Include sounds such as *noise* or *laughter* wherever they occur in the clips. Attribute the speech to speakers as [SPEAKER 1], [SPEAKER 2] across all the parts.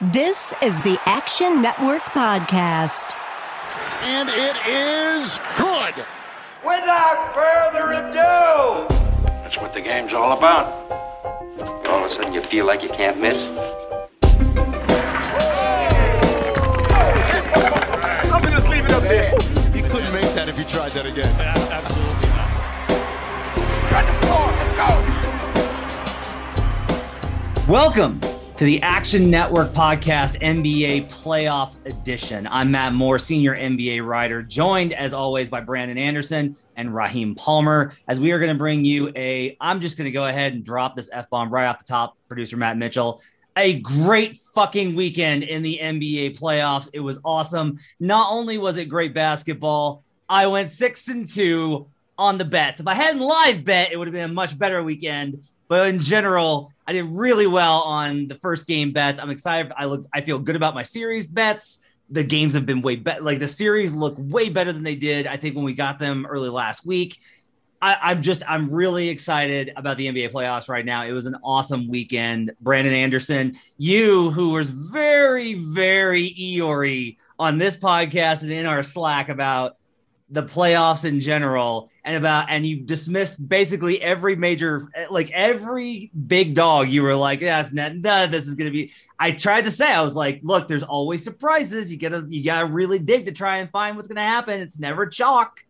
[SPEAKER 1] This is the Action Network Podcast.
[SPEAKER 2] And it is good.
[SPEAKER 3] Without further ado,
[SPEAKER 4] That's what the game's all about. All of a sudden, you feel like you can't miss. I'm just leaving up there.
[SPEAKER 2] You couldn't make that if you tried that again. absolutely not.
[SPEAKER 3] spread the floor. Let's go.
[SPEAKER 5] Welcome to the Action Network Podcast NBA Playoff Edition. I'm Matt Moore, senior NBA writer, joined as always by Brandon Anderson and Raheem Palmer. As we are going to bring you a, I'm just going to go ahead and drop this F bomb right off the top, producer Matt Mitchell. A great fucking weekend in the NBA playoffs. It was awesome. Not only was it great basketball, I went six and two on the bets. If I hadn't live bet, it would have been a much better weekend. But in general, I did really well on the first game bets. I'm excited. I look, I feel good about my series bets. The games have been way better. Like the series look way better than they did. I think when we got them early last week. I, I'm just, I'm really excited about the NBA playoffs right now. It was an awesome weekend. Brandon Anderson, you who was very, very Eeyore on this podcast and in our Slack about the playoffs in general and about and you dismissed basically every major like every big dog. You were like yeah it's not, this is gonna be i tried to say i was like look there's always surprises. You gotta you gotta really dig to try and find what's gonna happen. It's never chalk.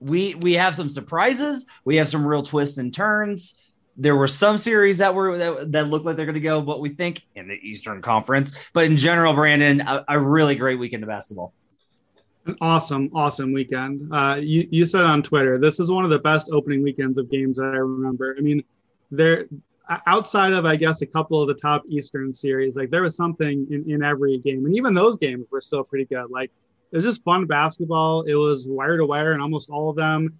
[SPEAKER 5] We we have some surprises. We have some real twists and turns. There were some series that were that, that look like they're going to go what we think in the eastern conference. But in general brandon a, a really great weekend of basketball
[SPEAKER 6] An awesome, awesome weekend. Uh, you, you said on Twitter, this is one of the best opening weekends of games that I remember. I mean, there outside of I guess a couple of the top Eastern series, like there was something in, in every game, and even those games were still pretty good. Like it was just fun basketball. It was wire to wire, and almost all of them.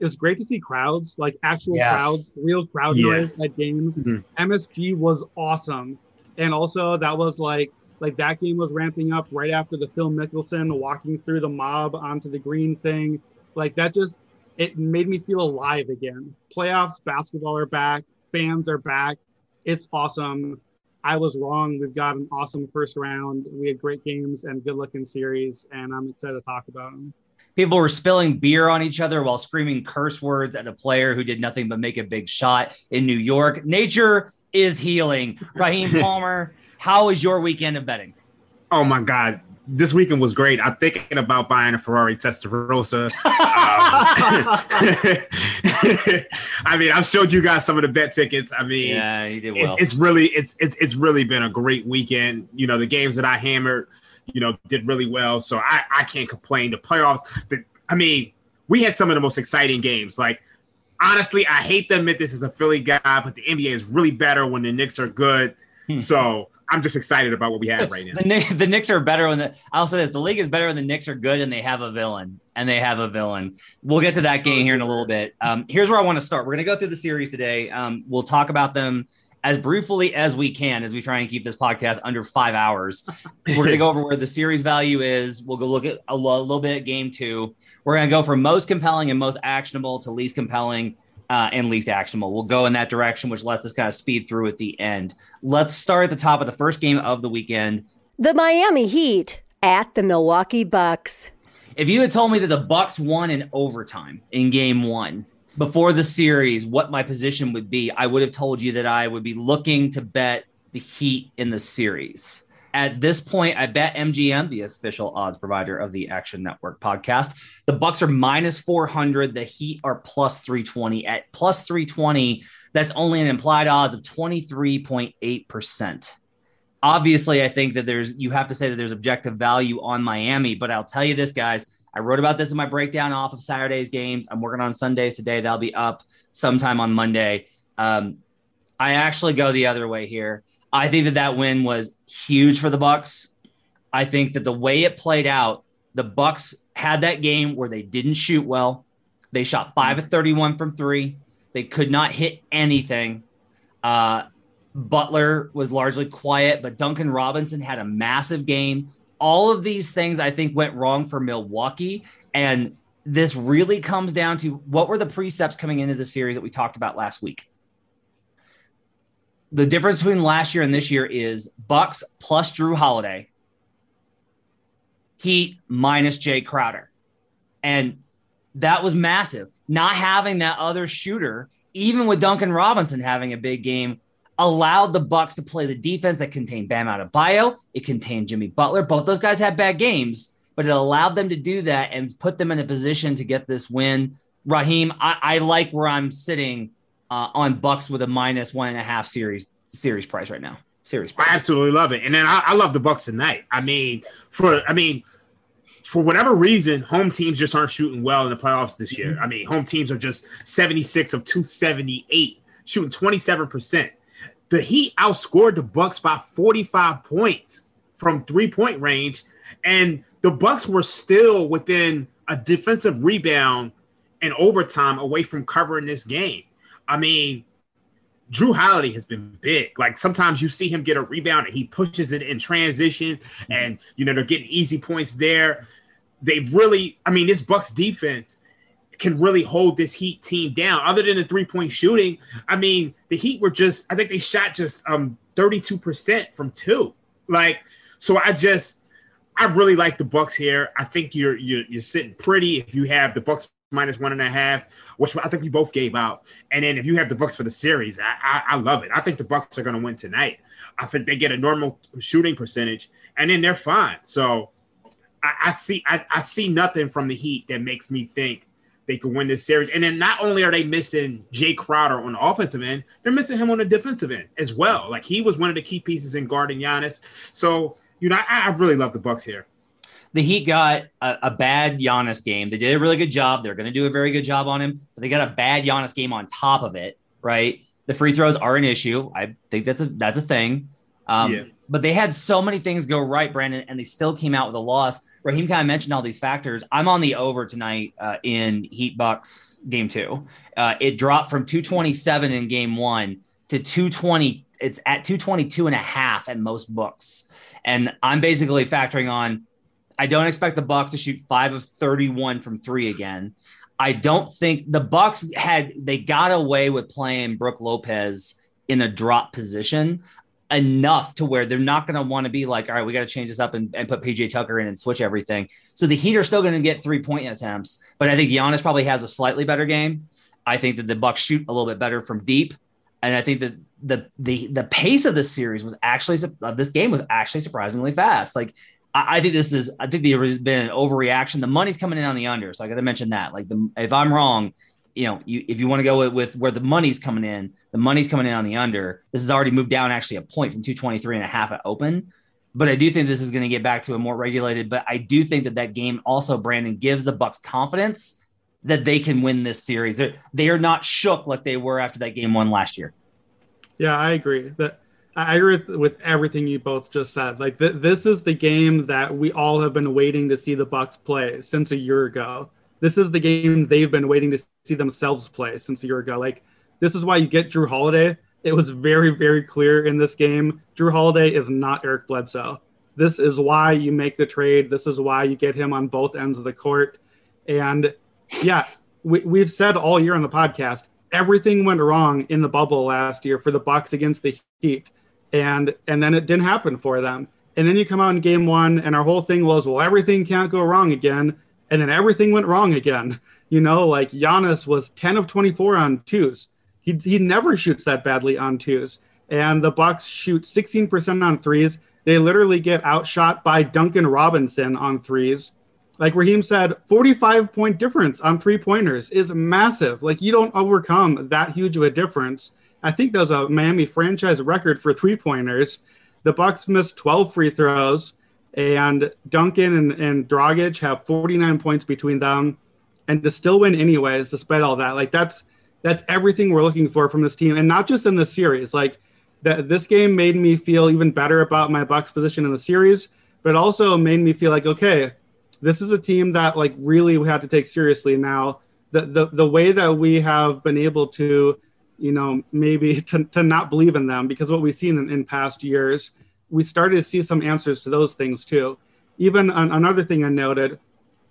[SPEAKER 6] It was great to see crowds, like actual
[SPEAKER 5] Yes.
[SPEAKER 6] crowds, real crowd
[SPEAKER 7] Yeah.
[SPEAKER 6] noise at games.
[SPEAKER 7] Mhm.
[SPEAKER 6] MSG was awesome, and also that was like like that game was ramping up right after the Phil Mickelson walking through the mob onto the green thing. Like that just it made me feel alive again. Playoffs, basketball are back, fans are back. It's awesome. I was wrong. We've got an awesome first round. We had great games and good looking series, and I'm excited to talk about them.
[SPEAKER 5] People were spilling beer on each other while screaming curse words at a player who did nothing but make a big shot in New York. Nature is healing. Raheem *laughs* Palmer, how was your weekend of betting?
[SPEAKER 7] Oh my God. This weekend was great. I'm thinking about buying a Ferrari Testarossa. Um, *laughs* I mean, I've showed you guys some of the bet tickets. I mean,
[SPEAKER 5] yeah, he did
[SPEAKER 7] it's,
[SPEAKER 5] well.
[SPEAKER 7] it's really it's, it's it's really been a great weekend. You know, the games that I hammered, you know, did really well. So I I can't complain. The playoffs, the, I mean, we had some of the most exciting games. Like honestly, I hate to admit this as a Philly guy, but the NBA is really better when the Knicks are good.
[SPEAKER 5] Hmm.
[SPEAKER 7] So I'm just excited about what we have right now.
[SPEAKER 5] the, Knick- the Knicks are better when the I'll say this the league is better when the Knicks are good and they have a villain and they have a villain. We'll get to that game here in a little bit. Um, here's where I want to start. We're gonna go through the series today. Um, we'll talk about them as briefly as we can as we try and keep this podcast under five hours. We're gonna go over where the series value is. We'll go look at a little bit at game two. We're gonna go from most compelling and most actionable to least compelling. Uh, and least actionable. We'll go in that direction, which lets us kind of speed through at the end. Let's start at the top of the first game of the weekend.
[SPEAKER 1] The Miami Heat at the Milwaukee Bucks.
[SPEAKER 5] If you had told me that the Bucks won in overtime in game one before the series, what my position would be, I would have told you that I would be looking to bet the Heat in the series. At this point, I BetMGM, the official odds provider of the Action Network podcast. The Bucks are minus 400. The Heat are plus 320. At plus 320, that's only an implied odds of 23.8%. Obviously, I think that there's you have to say that there's objective value on Miami, but I'll tell you this, guys. I wrote about this in my breakdown off of Saturday's games. I'm working on Sundays today. That'll be up sometime on Monday. Um, I actually go the other way here. I think that that win was huge for the Bucks. I think that the way it played out, the Bucks had that game where they didn't shoot well. They shot five of 31 from three. They could not hit anything. Uh, Butler was largely quiet, but Duncan Robinson had a massive game. All of these things I think went wrong for Milwaukee. And this really comes down to what were the precepts coming into the series that we talked about last week? the difference between last year and this year is Bucks plus Jrue Holiday, Heat minus Jae Crowder. And that was massive. Not having that other shooter, even with Duncan Robinson having a big game, allowed the Bucks to play the defense that contained Bam Adebayo. It contained Jimmy Butler. Both those guys had bad games, but it allowed them to do that and put them in a position to get this win. Raheem, I, I like where I'm sitting uh, on Bucks with a minus one and a half series series price right now. Series price.
[SPEAKER 7] I absolutely love it, and then I, I love the Bucks tonight. I mean, for I mean, for whatever reason, home teams just aren't shooting well in the playoffs this year. I mean, home teams are just 76 of 278, shooting 27%. The Heat outscored the Bucks by 45 points from three-point range, and the Bucks were still within a defensive rebound and overtime away from covering this game. I mean, Jrue Holiday has been big. Like sometimes you see him get a rebound and he pushes it in transition, and you know they're getting easy points there. They've really, I mean, this Bucks defense can really hold this Heat team down. Other than the three point shooting, I mean, the Heat were just, I think they shot just um 32% from two. Like, so I just, I really like the Bucks here. I think you're you're, you're sitting pretty if you have the Bucks minus one and a half, which I think we both gave out. And then if you have the Bucks for the series, I, I, I love it. I think the Bucks are going to win tonight. I think they get a normal shooting percentage, and then they're fine. So I, I see I, I see nothing from the Heat that makes me think they could win this series. And then not only are they missing Jae Crowder on the offensive end, they're missing him on the defensive end as well. Like he was one of the key pieces in guarding Giannis. So you know, I, I really love the Bucks here
[SPEAKER 5] the Heat got a, a, bad Giannis game. They did a really good job. They're going to do a very good job on him, but they got a bad Giannis game on top of it, right? The free throws are an issue. I think that's a that's a thing. Um, yeah. But they had so many things go right, Brandon, and they still came out with a loss. Raheem kind of mentioned all these factors. I'm on the over tonight uh, in Heat Bucks game two. Uh, it dropped from 227 in game one to 220. It's at 222 and a half at most books. And I'm basically factoring on I don't expect the Bucks to shoot five of 31 from three again. I don't think the Bucks had they got away with playing Brook Lopez in a drop position enough to where they're not going to want to be like, all right, we got to change this up and, and put PJ Tucker in and switch everything. So the Heat are still going to get three point attempts, but I think Giannis probably has a slightly better game. I think that the Bucks shoot a little bit better from deep, and I think that the the the pace of this series was actually of this game was actually surprisingly fast. Like I, I think this is I think there's been an overreaction. The money's coming in on the under, so I got to mention that. Like the if I'm wrong, you know, you, if you want to go with, with, where the money's coming in, the money's coming in on the under. This has already moved down actually a point from 223 and a half at open. But I do think this is going to get back to a more regulated. But I do think that that game also, Brandon, gives the Bucks confidence that they can win this series. They're, they are not shook like they were after that game one last year.
[SPEAKER 6] Yeah, I agree. That I agree with, with everything you both just said. Like th- this is the game that we all have been waiting to see the Bucks play since a year ago. This is the game they've been waiting to see themselves play since a year ago. Like this is why you get Jrue Holiday. It was very very clear in this game. Jrue Holiday is not Eric Bledsoe. This is why you make the trade. This is why you get him on both ends of the court. And yeah, we, we've said all year on the podcast everything went wrong in the bubble last year for the Bucks against the Heat and and then it didn't happen for them. And then you come out in game one, and our whole thing was, well, everything can't go wrong again, and then everything went wrong again. You know, like Giannis was 10 of 24 on twos. He he never shoots that badly on twos, and the Bucks shoot 16% on threes. They literally get outshot by Duncan Robinson on threes. Like Raheem said, 45 point difference on three pointers is massive. Like you don't overcome that huge of a difference I think that was a Miami franchise record for three pointers. The Bucks missed 12 free throws, and Duncan and, and have 49 points between them, and to still win anyways, despite all that. Like that's that's everything we're looking for from this team, and not just in the series. Like that, this game made me feel even better about my Bucks position in the series, but also made me feel like okay, this is a team that like really we have to take seriously now. The, the, the way that we have been able to you know, maybe *laughs* to, to not believe in them because what we've seen in, in past years, we started to see some answers to those things too. Even an, another thing I noted,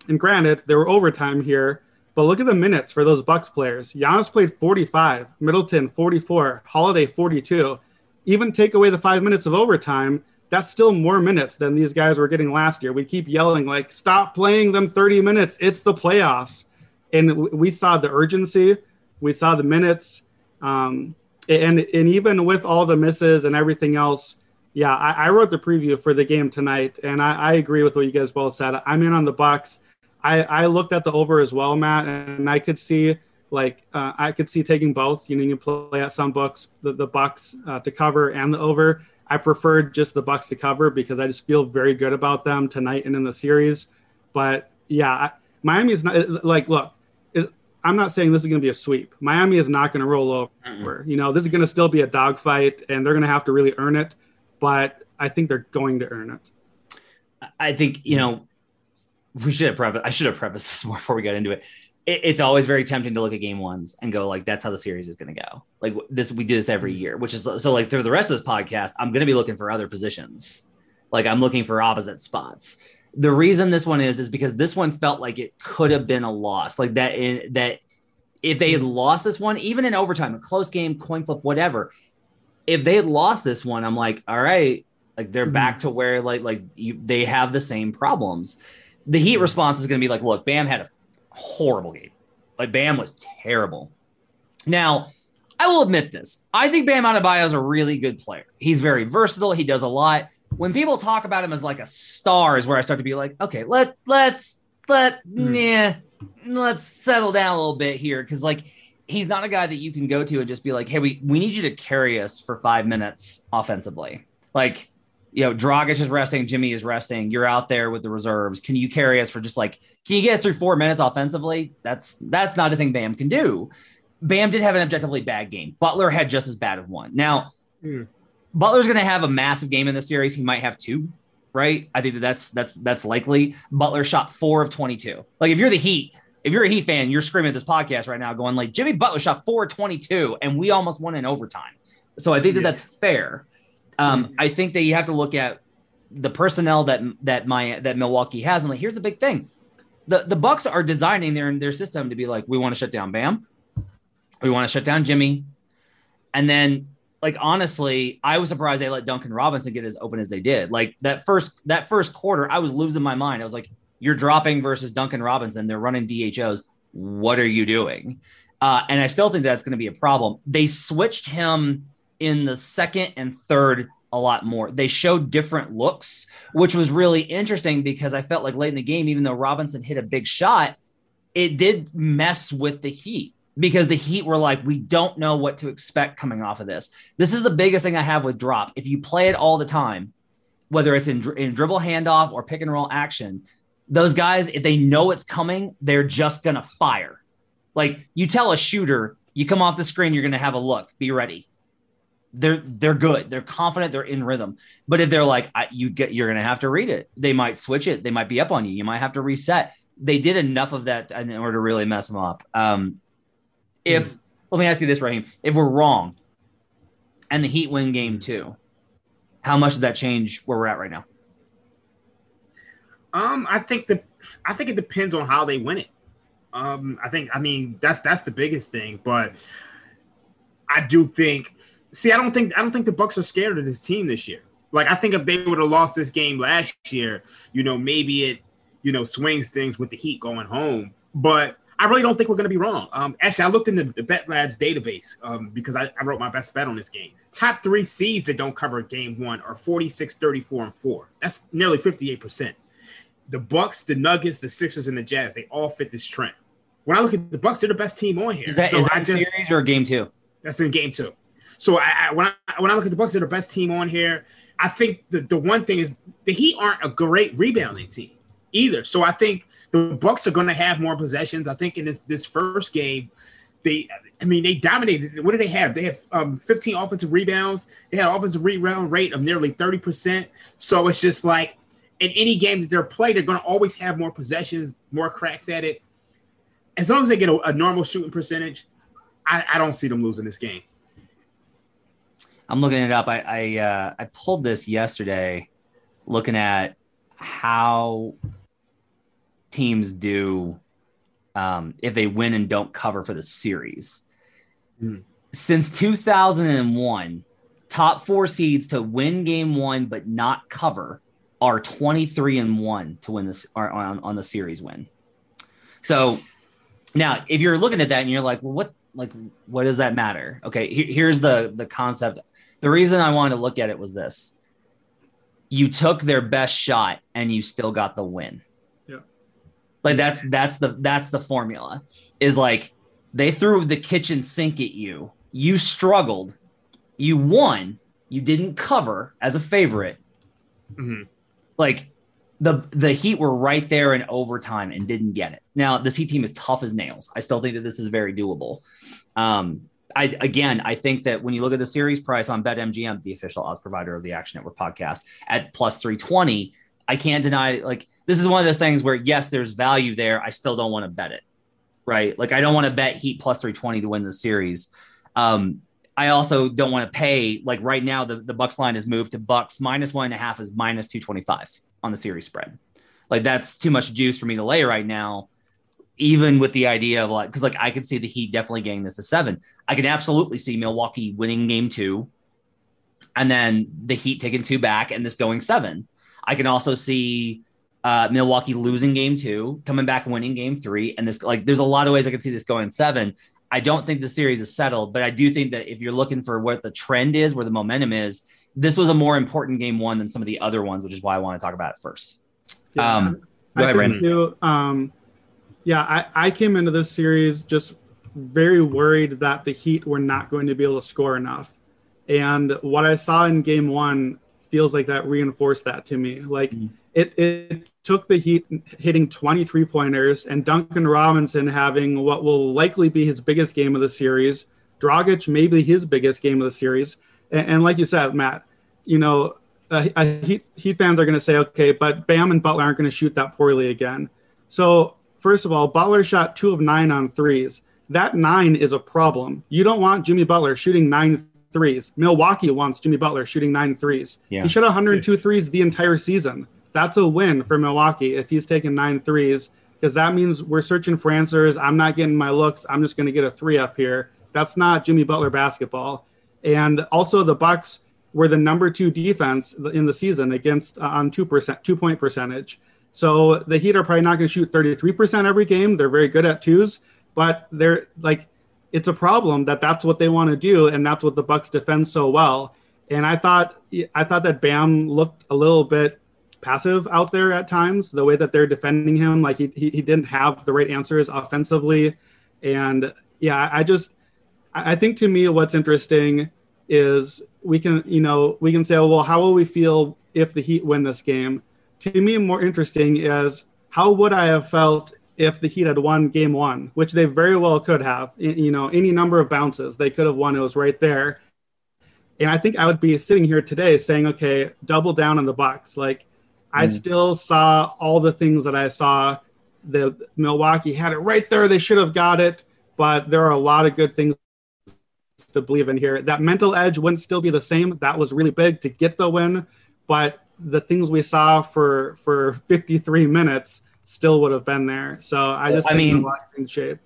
[SPEAKER 6] and granted, there were overtime here, but look at the minutes for those Bucks players. Giannis played 45, Middleton 44, Holiday 42. even take away the five minutes of overtime, that's still more minutes than these guys were getting last year. We keep yelling like, "Stop playing them 30 minutes! It's the playoffs," and we saw the urgency, we saw the minutes, um, and and even with all the misses and everything else, yeah, I, I wrote the preview for the game tonight, and I, I, agree with what you guys both said. I'm in on the Bucks. I, I looked at the over as well, Matt, and I could see like uh, I could see taking both. You know, you play at some books the, the Bucks uh, to cover and the over. I preferred just the Bucks to cover because I just feel very good about them tonight and in the series. But yeah, I, Miami is not like look. It, I'm not saying this is going to be a sweep. Miami is not going to roll over. Mm-hmm. You know, this is going to still be a dogfight, and they're going to have to really earn it. But I think they're going to earn it.
[SPEAKER 5] I think you know we should have prefaced. I should have prefaced this *laughs* more before we got into it it, it's always very tempting to look at game ones and go like, that's how the series is going to go. Like this, we do this every year, which is so like through the rest of this podcast, I'm going to be looking for other positions. Like I'm looking for opposite spots. The reason this one is is because this one felt like it could have been a loss. Like that in, that if they had lost this one, even in overtime, a close game, coin flip, whatever. If they had lost this one, I'm like, all right, like they're mm-hmm. back to where like like you, they have the same problems. The Heat response is going to be like, look, Bam had a horrible game. Like Bam was terrible. Now, I will admit this. I think Bam Adebayo is a really good player. He's very versatile. He does a lot. When people talk about him as like a star, is where I start to be like, okay, let let's let mm. yeah, let's settle down a little bit here because like he's not a guy that you can go to and just be like, hey, we we need you to carry us for five minutes offensively. Like, you know, Dragic is resting, Jimmy is resting. You're out there with the reserves. Can you carry us for just like can you get us through four minutes offensively? That's that's not a thing Bam can do. Bam did have an objectively bad game. Butler had just as bad of one. Now, mm. Butler's going to have a massive game in this series. He might have two, right? I think that that's that's that's likely. Butler shot four of twenty-two. Like if you're the Heat, if you're a Heat fan, you're screaming at this podcast right now, going like Jimmy Butler shot 422 and we almost won in overtime. So I think that yeah. that's fair. Um, mm. I think that you have to look at the personnel that that my that Milwaukee has, and like here's the big thing: the the Bucks are designing their their system to be like, we want to shut down Bam, we want to shut down Jimmy, and then like honestly, I was surprised they let Duncan Robinson get as open as they did. Like that first that first quarter, I was losing my mind. I was like, you're dropping versus Duncan Robinson. They're running DHOs. What are you doing? Uh, and I still think that's going to be a problem. They switched him in the second and third a lot more. They showed different looks, which was really interesting because I felt like late in the game, even though Robinson hit a big shot, it did mess with the Heat because the Heat were like, we don't know what to expect coming off of this. This is the biggest thing I have with drop. If you play it all the time, whether it's in, in dribble handoff or pick and roll action, those guys, if they know it's coming, they're just going to fire. Like you tell a shooter, you come off the screen, you're going to have a look, be ready they're they're good. They're confident. They're in rhythm. But if they're like, I, you get, you're gonna have to read it. They might switch it. They might be up on you. You might have to reset. They did enough of that in order to really mess them up. Um, if mm. let me ask you this, Raheem, if we're wrong, and the Heat win game two, how much does that change where we're at right now?
[SPEAKER 7] Um, I think the I think it depends on how they win it. Um, I think I mean that's that's the biggest thing, but I do think See, I don't think I don't think the Bucks are scared of this team this year. Like I think if they would have lost this game last year, you know, maybe it, you know, swings things with the Heat going home. But I really don't think we're going to be wrong. Um, actually, I looked in the, the Bet Labs database um, because I, I, wrote my best bet on this game. Top three seeds that don't cover game one are 46, 34, and 4. That's nearly 58%. The Bucks, the Nuggets, the Sixers, and the Jazz, they all fit this trend. When I look at the Bucks, they're the best team on here.
[SPEAKER 5] Is that, so is that I just, series or game two?
[SPEAKER 7] That's in game two. So I, I, when I when I look at the Bucks, they're the best team on here. I think the, the one thing is the Heat aren't a great rebounding team either. So I think the Bucks are going to have more possessions. I think in this this first game, they I mean they dominated. What do they have? They have um, 15 offensive rebounds. They had offensive rebound rate of nearly 30 percent. So it's just like in any game that they're playing, they're going to always have more possessions, more cracks at it. As long as they get a, a normal shooting percentage, I, I don't see them losing this game.
[SPEAKER 5] I'm looking it up. I I, uh, I pulled this yesterday, looking at how teams do um, if they win and don't cover for the series. Mm. Since 2001, top four seeds to win game one but not cover are 23 and one to win this on, on the series win. So now, if you're looking at that and you're like, well, what like what does that matter? Okay, here's the the concept. The reason I wanted to look at it was this: you took their best shot and you still got the win.
[SPEAKER 6] Yeah,
[SPEAKER 5] like that's that's the that's the formula. Is like they threw the kitchen sink at you. You struggled. You won. You didn't cover as a favorite.
[SPEAKER 7] Mm-hmm.
[SPEAKER 5] Like the the Heat were right there in overtime and didn't get it. Now this Heat team is tough as nails. I still think that this is very doable. Um, I again, I think that when you look at the series price on BetMGM, the official odds provider of the Action Network podcast, at plus three twenty, I can't deny like this is one of those things where yes, there's value there. I still don't want to bet it, right? Like I don't want to bet Heat plus three twenty to win the series. Um, I also don't want to pay like right now the, the Bucks line has moved to Bucks minus one and a half is minus 225 on the series spread. Like that's too much juice for me to lay right now, even with the idea of like, because like I could see the Heat definitely getting this to seven. I can absolutely see Milwaukee winning game two and then the Heat taking two back and this going seven. I can also see uh, Milwaukee losing game two, coming back and winning game three. And this, like, there's a lot of ways I can see this going seven. I don't think the series is settled, but I do think that if you're looking for what the trend is, where the momentum is, this was a more important game one than some of the other ones, which is why I want to talk about it first.
[SPEAKER 6] Yeah,
[SPEAKER 5] um, go
[SPEAKER 6] I
[SPEAKER 5] ahead, Brandon.
[SPEAKER 6] too, um, yeah, I, I came into this series just very worried that the Heat were not going to be able to score enough. And what I saw in game one feels like that reinforced that to me. Like
[SPEAKER 5] Mm.
[SPEAKER 6] it, it took the Heat hitting 23 pointers and Duncan Robinson having what will likely be his biggest game of the series. Dragic, maybe his biggest game of the series. And, and like you said, Matt, you know, uh, Heat, Heat fans are going to say, okay, but Bam and Butler aren't going to shoot that poorly again. So, first of all, Butler shot two of nine on threes. That nine is a problem. You don't want Jimmy Butler shooting nine threes. Milwaukee wants Jimmy Butler shooting nine threes.
[SPEAKER 5] Yeah.
[SPEAKER 6] He shot 102 threes the entire season. That's a win for Milwaukee if he's taking nine threes, because that means we're searching for answers. I'm not getting my looks. I'm just going to get a three up here. That's not Jimmy Butler basketball. And also, the Bucks were the number two defense in the season against uh, on two percent, two point percentage. So the Heat are probably not going to shoot 33% every game. They're very good at twos, but they're like, it's a problem that that's what they want to do, and that's what the Bucks defend so well. And I thought, I thought that Bam looked a little bit passive out there at times. The way that they're defending him, like he he, he didn't have the right answers offensively, and yeah, I just, I think to me what's interesting is we can, you know, we can say, oh, well, how will we feel if the Heat win this game? To me, more interesting is how would I have felt if the Heat had won game one, which they very well could have. You know, any number of bounces they could have won. It was right there. And I think I would be sitting here today saying, okay, double down on the Bucks. Like, I mm. still saw all the things that I saw. The Milwaukee had it right there. They should have got it, but there are a lot of good things to believe in here. That mental edge wouldn't still be the same. That was really big to get the win, but the things we saw for for 53 minutes still would have been there. So I just
[SPEAKER 5] I
[SPEAKER 6] think
[SPEAKER 5] mean-
[SPEAKER 6] Milwaukee's in shape.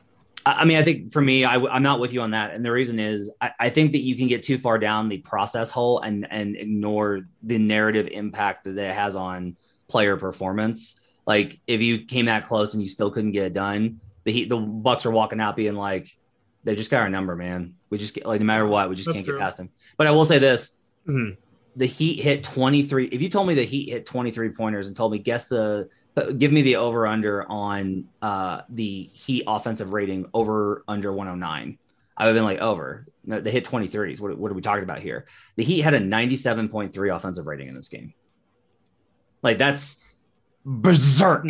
[SPEAKER 5] I mean, I think for me, I, am not with you on that, and the reason is I, I think that you can get too far down the process hole and and ignore the narrative impact that it has on player performance. Like if you came that close and you still couldn't get it done, the Heat, the Bucks are walking out being like, they just got our number, man. We just get like no matter what, we just
[SPEAKER 6] That's
[SPEAKER 5] can't
[SPEAKER 6] true.
[SPEAKER 5] get past him. But I will say this:
[SPEAKER 7] Mhm.
[SPEAKER 5] The Heat hit 23. If you told me the Heat hit 23 pointers and told me guess the give me the over under on uh, the Heat offensive rating over under 109, I would have been like over. No, they hit 23s. What, what are we talking about here? The Heat had a 97.3 offensive rating in this game. Like that's berserk.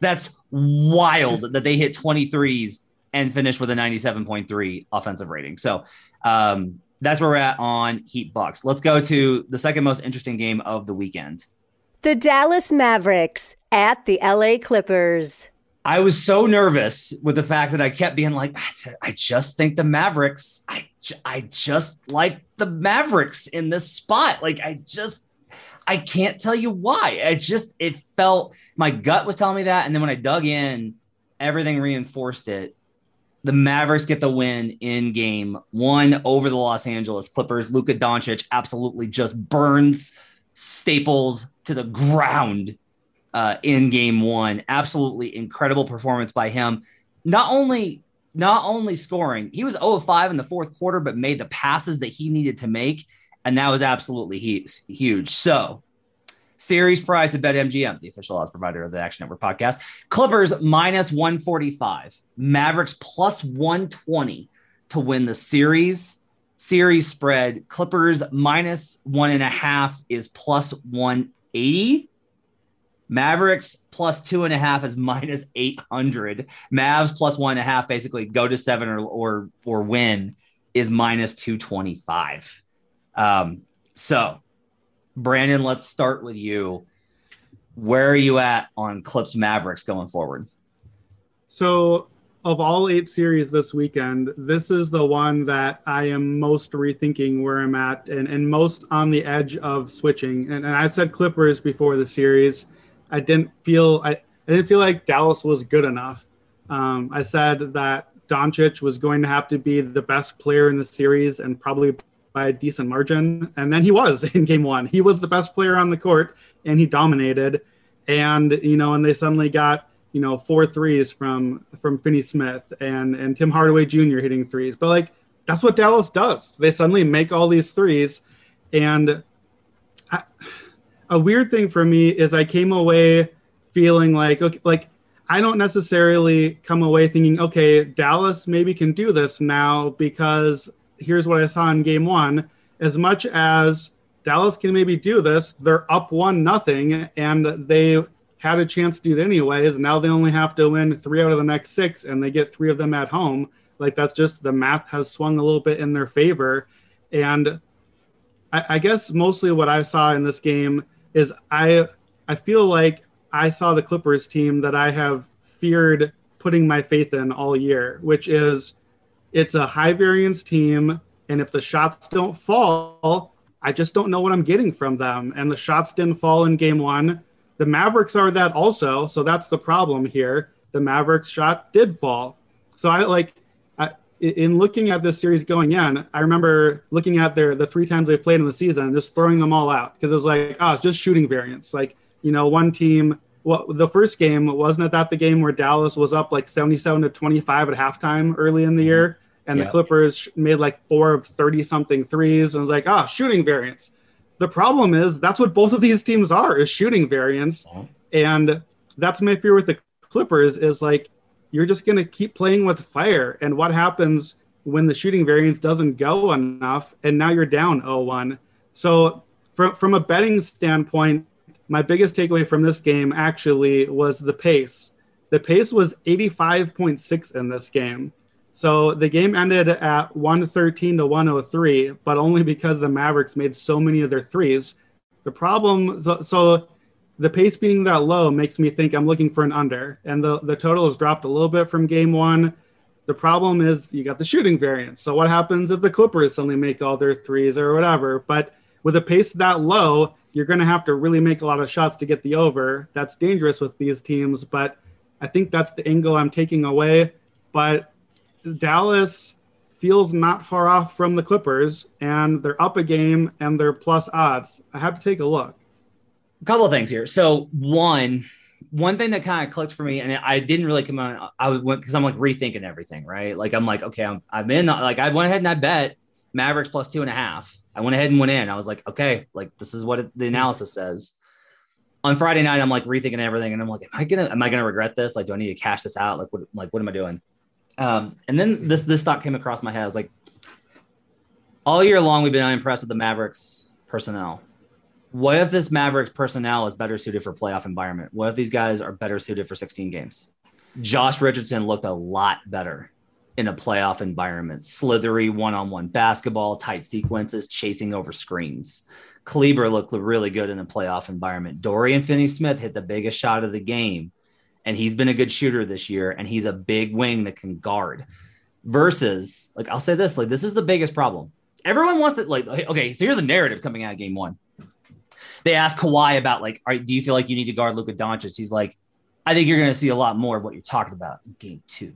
[SPEAKER 5] that's wild that they hit 23s and finished with a 97.3 offensive rating. So um, that's where we're at on Heat Bucks. Let's go to the second most interesting game of the weekend.
[SPEAKER 1] The Dallas Mavericks at the LA Clippers.
[SPEAKER 5] I was so nervous with the fact that I kept being like, I just think the Mavericks, I, I just like the Mavericks in this spot. Like, I just, I can't tell you why. I just, it felt, my gut was telling me that. And then when I dug in, everything reinforced it. The Mavericks get the win in game one over the Los Angeles Clippers. Luka Doncic absolutely just burns Staples to the ground uh, in game one. Absolutely incredible performance by him. Not only not only scoring, he was 0 5 in the fourth quarter, but made the passes that he needed to make. And that was absolutely huge. So Series price at BetMGM, the official odds provider of the Action Network podcast. Clippers minus 145, Mavericks plus 120 to win the series. Series spread Clippers minus one and a half is plus 180. Mavericks plus two and a half is minus 800. Mavs plus one and a half, basically go to seven or, or, or win is minus 225. Um, so Brandon, let's start with you. Where are you at on Clips Mavericks going forward?
[SPEAKER 6] So, of all eight series this weekend, this is the one that I am most rethinking where I'm at and, and most on the edge of switching. And, and I said Clippers before the series. I didn't feel I, I didn't feel like Dallas was good enough. Um, I said that Doncic was going to have to be the best player in the series and probably by a decent margin. And then he was *laughs* in game one. He was the best player on the court and he dominated. And, you know, and they suddenly got, you know, four threes from from Finney Smith and and Tim Hardaway Jr. hitting threes. But like that's what Dallas does. They suddenly make all these threes. And I, a weird thing for me is I came away feeling like okay, like I don't necessarily come away thinking, okay, Dallas maybe can do this now because here's what I saw in game one. As much as Dallas can maybe do this, they're up one nothing, and they had a chance to do it anyways. Now they only have to win three out of the next six, and they get three of them at home. Like that's just the math has swung a little bit in their favor, and I, I guess mostly what I saw in this game is I I feel like I saw the Clippers team that I have feared putting my faith in all year, which is it's a high variance team. And if the shots don't fall, I just don't know what I'm getting from them. And the shots didn't fall in game one. The Mavericks are that also. So that's the problem here. The Mavericks shot did fall. So I like, I, in looking at this series going in, I remember looking at their the three times they played in the season and just throwing them all out because it was like, oh, it's just shooting variance. Like, you know, one team well, the first game wasn't it that the game where Dallas was up like 77 to 25 at halftime early in the mm-hmm. year? And yeah. the Clippers made like four of 30 something threes. And I was like, ah, shooting variance. The problem is that's what both of these teams are is shooting variance. Uh-huh. And that's my fear with the Clippers is like, you're just going to keep playing with fire. And what happens when the shooting variance doesn't go enough and now you're down 0-1. So from, from a betting standpoint, my biggest takeaway from this game actually was the pace. The pace was 85.6 in this game. So the game ended at 113 to 103, but only because the Mavericks made so many of their threes. The problem, so, so, the pace being that low makes me think I'm looking for an under, and the, the total has dropped a little bit from game one. The problem is you got the shooting variance. So what happens if the Clippers suddenly make all their threes or whatever? But with a pace that low, you're going to have to really make a lot of shots to get the over. That's dangerous with these teams, but I think that's the angle I'm taking away. But Dallas feels not far off from the Clippers, and they're up a game and they're plus odds. I have to take a look.
[SPEAKER 5] A couple of things here. So one, one thing that kind of clicked for me, and I didn't really come on. I was because I'm like rethinking everything, right? Like I'm like, okay, I'm I'm in. Like I went ahead and I bet Mavericks plus two and a half. I went ahead and went in. I was like, okay, like this is what the analysis says. On Friday night, I'm like rethinking everything, and I'm like, am I gonna am I gonna regret this? Like, do I need to cash this out? Like, what like what am I doing? Um, and then this this thought came across my head. I was like, all year long we've been unimpressed with the Mavericks personnel. What if this Mavericks personnel is better suited for playoff environment? What if these guys are better suited for 16 games? Josh Richardson looked a lot better in a playoff environment. Slithery one-on-one basketball, tight sequences, chasing over screens. Kleber looked really good in the playoff environment. Dorian Finney-Smith hit the biggest shot of the game and he's been a good shooter this year, and he's a big wing that can guard. Versus, like, I'll say this: like, this is the biggest problem. Everyone wants to like, okay, so here's a narrative coming out of game one. They asked Kawhi about like, all right, do you feel like you need to guard Luka Doncic? He's like, I think you're going to see a lot more of what you're talking about in game two.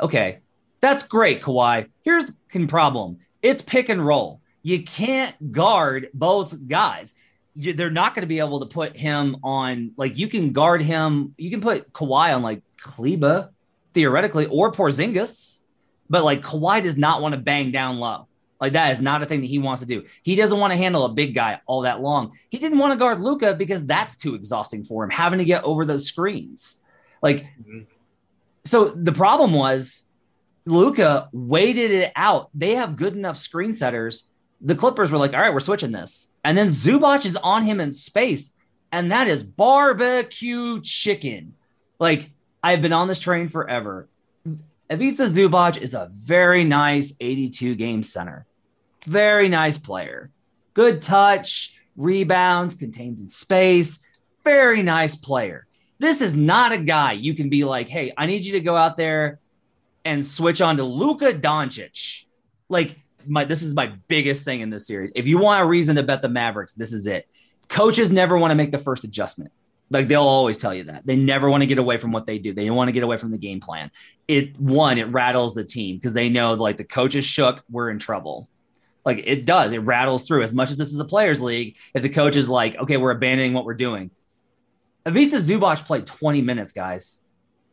[SPEAKER 5] Okay, That's great, Kawhi. Here's the problem it's pick and roll. You can't guard both guys. You, they're not going to be able to put him on, like, you can guard him. You can put Kawhi on, like, Kleber theoretically, or Porzingis. But, like, Kawhi does not want to bang down low. Like, that is not a thing that he wants to do. He doesn't want to handle a big guy all that long. He didn't want to guard Luka because that's too exhausting for him, having to get over those screens. Like, mm-hmm. so the problem was Luka waited it out. They have good enough screen setters. The Clippers were like, all right, we're switching this. And then Zubac is on him in space. And that is barbecue chicken. Like, I've been on this train forever. Ivica Zubac is a very nice 82 game center. Very nice player. Good touch, rebounds, contains in space. Very nice player. This is not a guy you can be like, hey, I need you to go out there and switch on to Luka Doncic. Like my this is my biggest thing in this series. If you want a reason to bet the Mavericks, this is it. Coaches never want to make the first adjustment. Like they'll always tell you that. They never want to get away from what they do. They don't want to get away from the game plan. It one, it rattles the team because they know like the coaches shook, we're in trouble. Like it does, it rattles through. As much as this is a players' league, if the coach is like, okay, we're abandoning what we're doing. Ivica Zubac played 20 minutes, guys.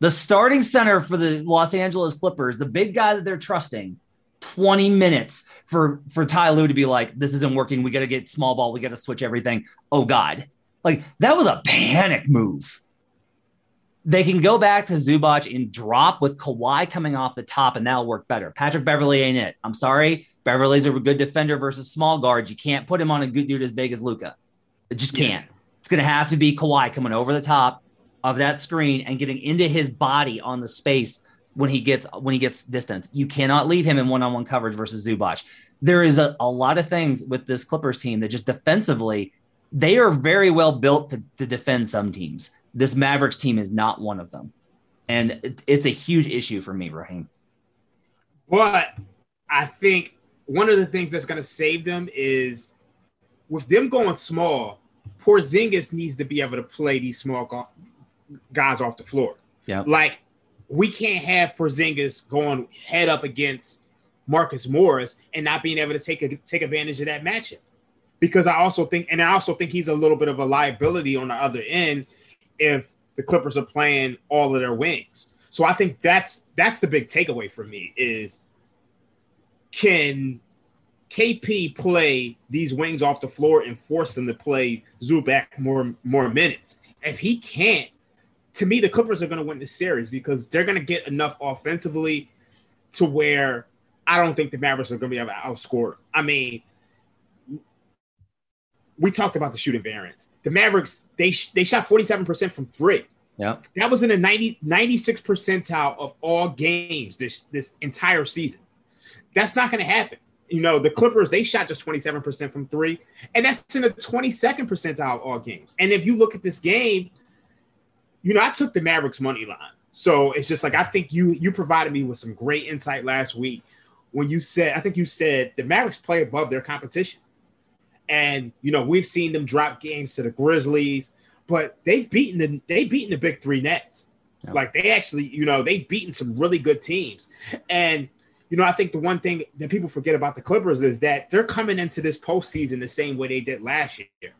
[SPEAKER 5] The starting center for the Los Angeles Clippers, the big guy that they're trusting, 20 minutes for for Ty Lue to be like, this isn't working. We got to get small ball. We got to switch everything. Oh God. Like that was a panic move. They can go back to Zubac and drop with Kawhi coming off the top, and that'll work better. Patrick Beverley ain't it. I'm sorry. Beverley's a good defender versus small guards. You can't put him on a good dude as big as Luka. It just can't. Yeah. It's going to have to be Kawhi coming over the top of that screen and getting into his body on the space when he gets when he gets distance. You cannot leave him in one-on-one coverage versus Zubac. There is a, a lot of things with this Clippers team that just defensively, they are very well built to, to defend some teams. This Mavericks team is not one of them. And it, it's a huge issue for me, Raheem.
[SPEAKER 7] But I think one of the things that's going to save them is with them going small, Porzingis needs to be able to play these small guys off the floor.
[SPEAKER 5] Yeah.
[SPEAKER 7] Like we can't have Porzingis going head up against Marcus Morris and not being able to take a, take advantage of that matchup. Because I also think, and I also think he's a little bit of a liability on the other end if the Clippers are playing all of their wings. So I think that's that's the big takeaway for me is can KP play these wings off the floor and force them to play Zubac more more minutes? If he can't, to me, the Clippers are going to win this series because they're going to get enough offensively to where I don't think the Mavericks are going to be able to outscore. I mean, we talked about the shooting variance. The Mavericks they they shot 47% from 3.
[SPEAKER 5] Yeah.
[SPEAKER 7] That was in a 90 96 percentile of all games this this entire season. That's not going to happen. You know, the Clippers they shot just 27% from 3 and that's in the 22nd percentile of all games. And if you look at this game, you know, I took the Mavericks money line. So it's just like I think you you provided me with some great insight last week when you said I think you said the Mavericks play above their competition. And you know, we've seen them drop games to the Grizzlies, but they've beaten the they've beaten the big three nets. Yep. Like they actually, you know, they've beaten some really good teams. And you know, I think the one thing that people forget about the Clippers is that they're coming into this postseason the same way they did last year.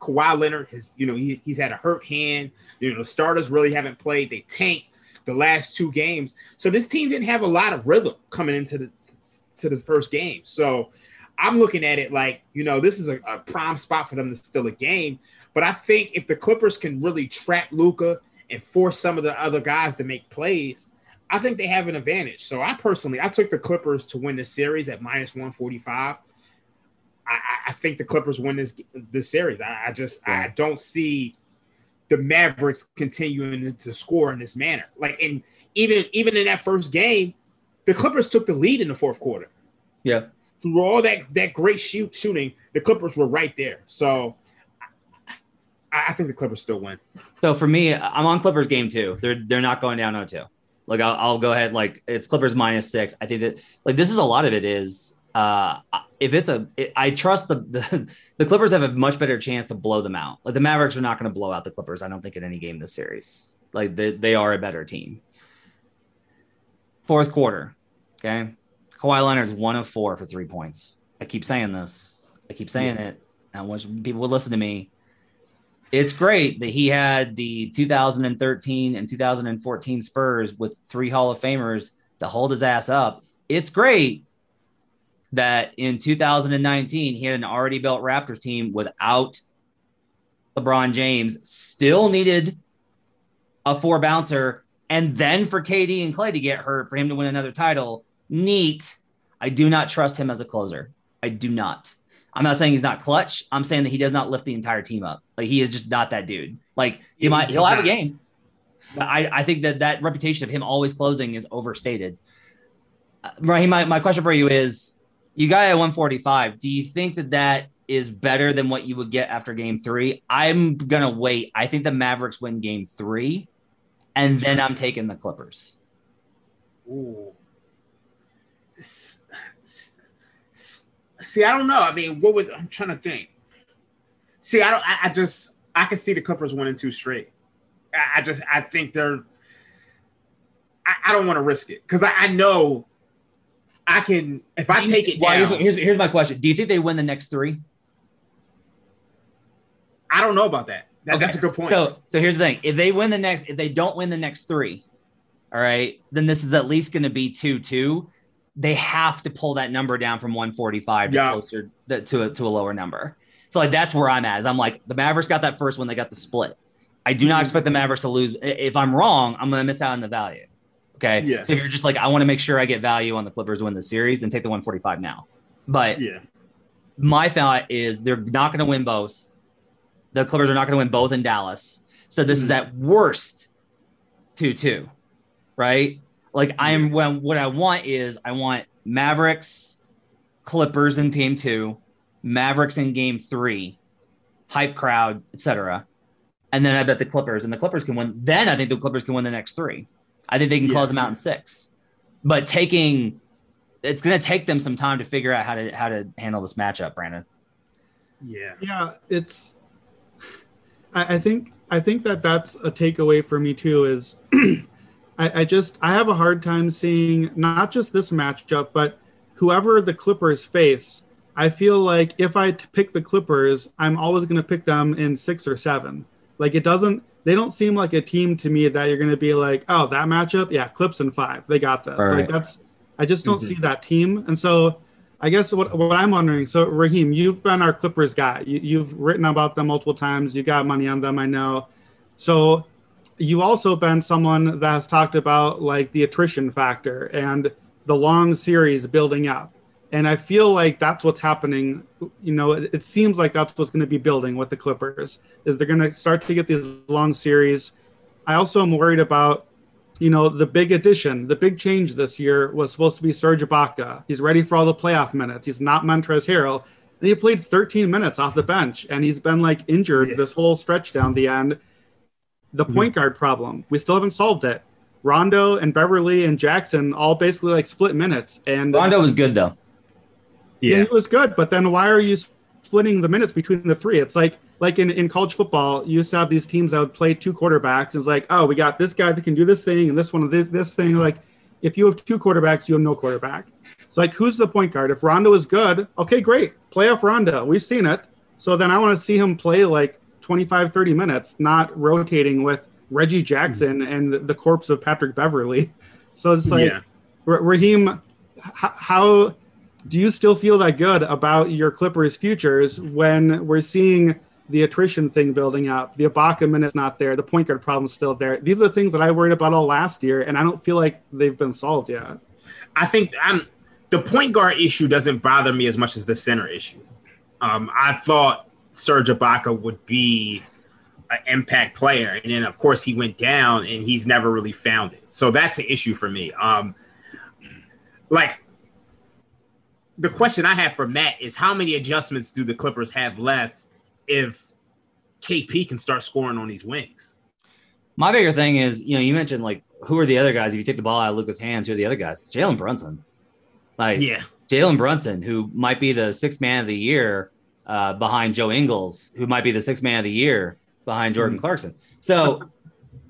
[SPEAKER 7] Kawhi Leonard has, you know, he, he's had a hurt hand. You know, the starters really haven't played. They tanked the last two games. So this team didn't have a lot of rhythm coming into the to the first game. So I'm looking at it like, you know, this is a, a prime spot for them to steal a game. But I think if the Clippers can really trap Luka and force some of the other guys to make plays, I think they have an advantage. So I personally, I took the Clippers to win the series at minus 145. I, I think the Clippers win this this series. I, I just yeah. I don't see the Mavericks continuing to score in this manner. Like and even even in that first game, the Clippers took the lead in the fourth quarter.
[SPEAKER 5] Yeah.
[SPEAKER 7] Through all that that great shoot shooting, the Clippers were right there. So I, I think the Clippers still win.
[SPEAKER 5] So for me, I'm on Clippers game two. They're they're not going down 0-2. Like I'll, I'll go ahead. Like it's Clippers minus six. I think that like this is a lot of it is uh, if it's a, it, I trust the, the, *laughs* the Clippers have a much better chance to blow them out. Like the Mavericks are not going to blow out the Clippers. I don't think in any game this series. Like they, they are a better team. Fourth quarter, Okay. Kawhi Leonard's one of four for three points. I keep saying this. I keep saying it. I wish people would listen to me. It's great that he had the 2013 and 2014 Spurs with three Hall of Famers to hold his ass up. It's great that in 2019 he had an already built Raptors team without LeBron James, still needed a four bouncer, and then for KD and Klay to get hurt for him to win another title. Neat. I do not trust him as a closer. I do not. I'm not saying he's not clutch. I'm saying that he does not lift the entire team up. Like he is just not that dude. Like he might, he'll have a game. But I, I think that that reputation of him always closing is overstated. Uh, Raheem, my, my question for you is you got at 145. Do you think that that is better than what you would get after game three? I'm to wait. I think the Mavericks win game three, and then I'm taking the Clippers.
[SPEAKER 7] Ooh. See, I don't know. I mean, what would I'm trying to think? See, I don't. I, I just I can see the Clippers winning two straight. I, I just I think they're. I, I don't want to risk it because I know I can if I take it
[SPEAKER 5] Well,
[SPEAKER 7] down.
[SPEAKER 5] here's, here's, my question. Do you think they win the next three?
[SPEAKER 7] I don't know about that. That- That's a good point.
[SPEAKER 5] So, so here's the thing: if they win the next, if they don't win the next three, all right, then this is at least going to be two two. They have to pull that number down from 145 to closer to to a, to a lower number. So like that's where I'm at. Is I'm like the Mavericks got that first one, they got the split. I do not mm-hmm. expect the Mavericks to lose. If I'm wrong, I'm going to miss out on the value. Okay.
[SPEAKER 7] Yeah.
[SPEAKER 5] So if you're just like, I want to make sure I get value on the Clippers to win the series, then take the 145 now. But
[SPEAKER 7] yeah,
[SPEAKER 5] my thought is they're not going to win both. The Clippers are not going to win both in Dallas. So this is mm-hmm. at worst 2 2, right? Like, I am when what I want is I want Mavericks, Clippers in game two, Mavericks in game three, hype crowd, etc. And then I bet the Clippers and the Clippers can win. Then I think the Clippers can win the next three. I think they can
[SPEAKER 7] Yeah.
[SPEAKER 5] close them out in six. But taking it's going to take them some time to figure out how to how to handle this matchup, Brandon.
[SPEAKER 7] yeah,
[SPEAKER 6] Yeah, it's. I, I think I think that that's a takeaway for me too. Is *clears throat* I, I just I have a hard time seeing not just this matchup, but whoever the Clippers face. I feel like if I t- pick the Clippers, I'm always going to pick them in six or seven. Like it doesn't. They don't seem like a team to me that you're going to be like, oh, that matchup, yeah, Clips in five, they got this.
[SPEAKER 5] Right.
[SPEAKER 6] Like that's. I just don't mm-hmm. see that team, and so I guess what, what I'm wondering. So Raheem, you've been our Clippers guy. You, you've written about them multiple times. You got money on them, I know. So you've also been someone that has talked about like the attrition factor and the long series building up. And I feel like that's what's happening. You know, it, it seems like that's what's going to be building with the Clippers is they're going to start to get these long series. I also am worried about you know, the big addition, the big change this year was supposed to be Serge Ibaka. He's ready for all the playoff minutes. He's not Montrezl Harrell. And he played 13 minutes off the bench, and he's been like injured this whole stretch down the end. The point mm-hmm. guard problem, we still haven't solved it. Rondo and Beverley and Jackson all basically like split minutes, and
[SPEAKER 5] Rondo was good though.
[SPEAKER 6] Yeah, it was good. But then why are you splitting the minutes between the three? It's like like in, in college football, you used to have these teams that would play two quarterbacks. And it's like, oh, we got this guy that can do this thing and this one this, this thing. Like, if you have two quarterbacks, you have no quarterback. So like, who's the point guard? If Rondo is good, okay, great, playoff Rondo. We've seen it. So then I want to see him play like 25, 30 minutes, not rotating with Reggie Jackson mm-hmm. and the, the corpse of Patrick Beverley. *laughs* So it's like,
[SPEAKER 7] Yeah.
[SPEAKER 6] Ra- Raheem, how do you still feel that good about your Clippers futures when we're seeing the attrition thing building up? The Ibaka minute's not there. The point guard problem's still there. These are the things that I worried about all last year, and I don't feel like they've been solved yet.
[SPEAKER 7] I think I'm the point guard issue doesn't bother me as much as the center issue. Um, I thought Serge Ibaka would be an impact player, and then of course he went down, and he's never really found it. So that's an issue for me. Um, like the question I have for Matt is how many adjustments do the Clippers have left if KP can start scoring on these wings?
[SPEAKER 5] My bigger thing is, you know, you mentioned like who are the other guys? If you take the ball out of Luka's hands, who are the other guys? Jalen Brunson. Like
[SPEAKER 7] Yeah,
[SPEAKER 5] Jalen Brunson, who might be the sixth man of the year uh, behind Joe Ingles, who might be the sixth man of the year behind Jordan Clarkson. So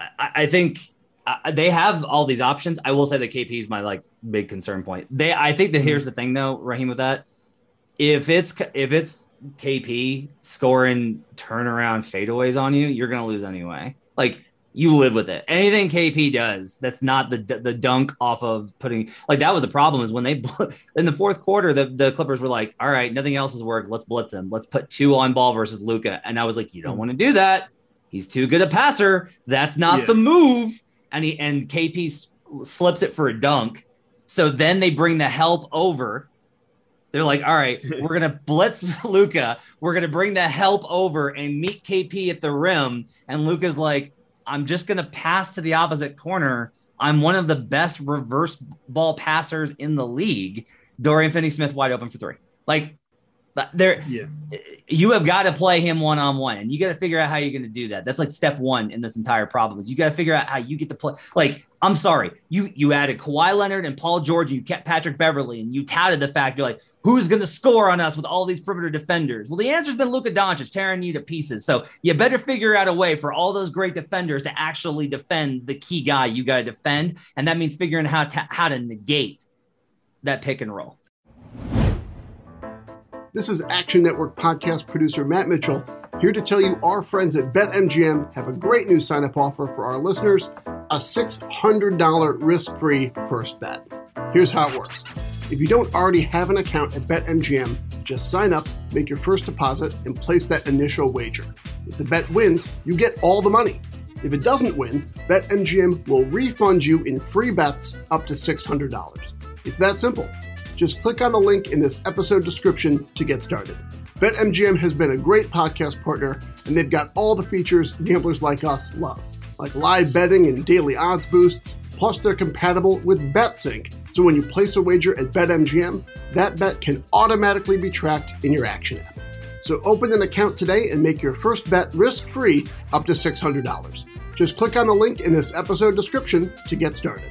[SPEAKER 5] I, I think uh, they have all these options. I will say that KP is my like big concern point. They, I think that here's the thing though, Raheem, with that, if it's if it's KP scoring turnaround fadeaways on you, you're gonna lose anyway. Like you live with it. Anything KP does that's not the the dunk off of putting like that was the problem is when they *laughs* in the fourth quarter the, the Clippers were like, all right, nothing else has worked. Let's blitz him. Let's put two on ball versus Luka. And I was like, you don't want to do that. He's too good a passer. That's not yeah. the move. And he and KP slips it for a dunk. So then they bring the help over. They're like, all right, we're gonna *laughs* blitz *laughs* Luka. We're gonna bring the help over and meet KP at the rim. And Luka's like, I'm just going to pass to the opposite corner. I'm one of the best reverse ball passers in the league. Dorian Finney Smith wide open for three. Like there, yeah. you have got to play him one on one, and you got to figure out how you're going to do that. That's like step one in this entire problem. Is you got to figure out how you get to play. Like I'm sorry, you you added Kawhi Leonard and Paul George, and you kept Patrick Beverley, and you touted the fact you're like, who's going to score on us with all these perimeter defenders? Well, the answer's been Luka Doncic tearing you to pieces. So you better figure out a way for all those great defenders to actually defend the key guy you got to defend, and that means figuring out how to, how to negate that pick and roll.
[SPEAKER 8] This is Action Network podcast producer Matt Mitchell, here to tell you our friends at BetMGM have a great new sign up offer for our listeners a $600 risk free first bet. Here's how it works if you don't already have an account at BetMGM, just sign up, make your first deposit, and place that initial wager. If the bet wins, you get all the money. If it doesn't win, BetMGM will refund you in free bets up to $600. It's that simple. Just click on the link in this episode description to get started. BetMGM has been a great podcast partner, and they've got all the features gamblers like us love, like live betting and daily odds boosts. Plus, they're compatible with BetSync, so when you place a wager at BetMGM, that bet can automatically be tracked in your Action app. So open an account today and make your first bet risk free up to $600. Just click on the link in this episode description to get started.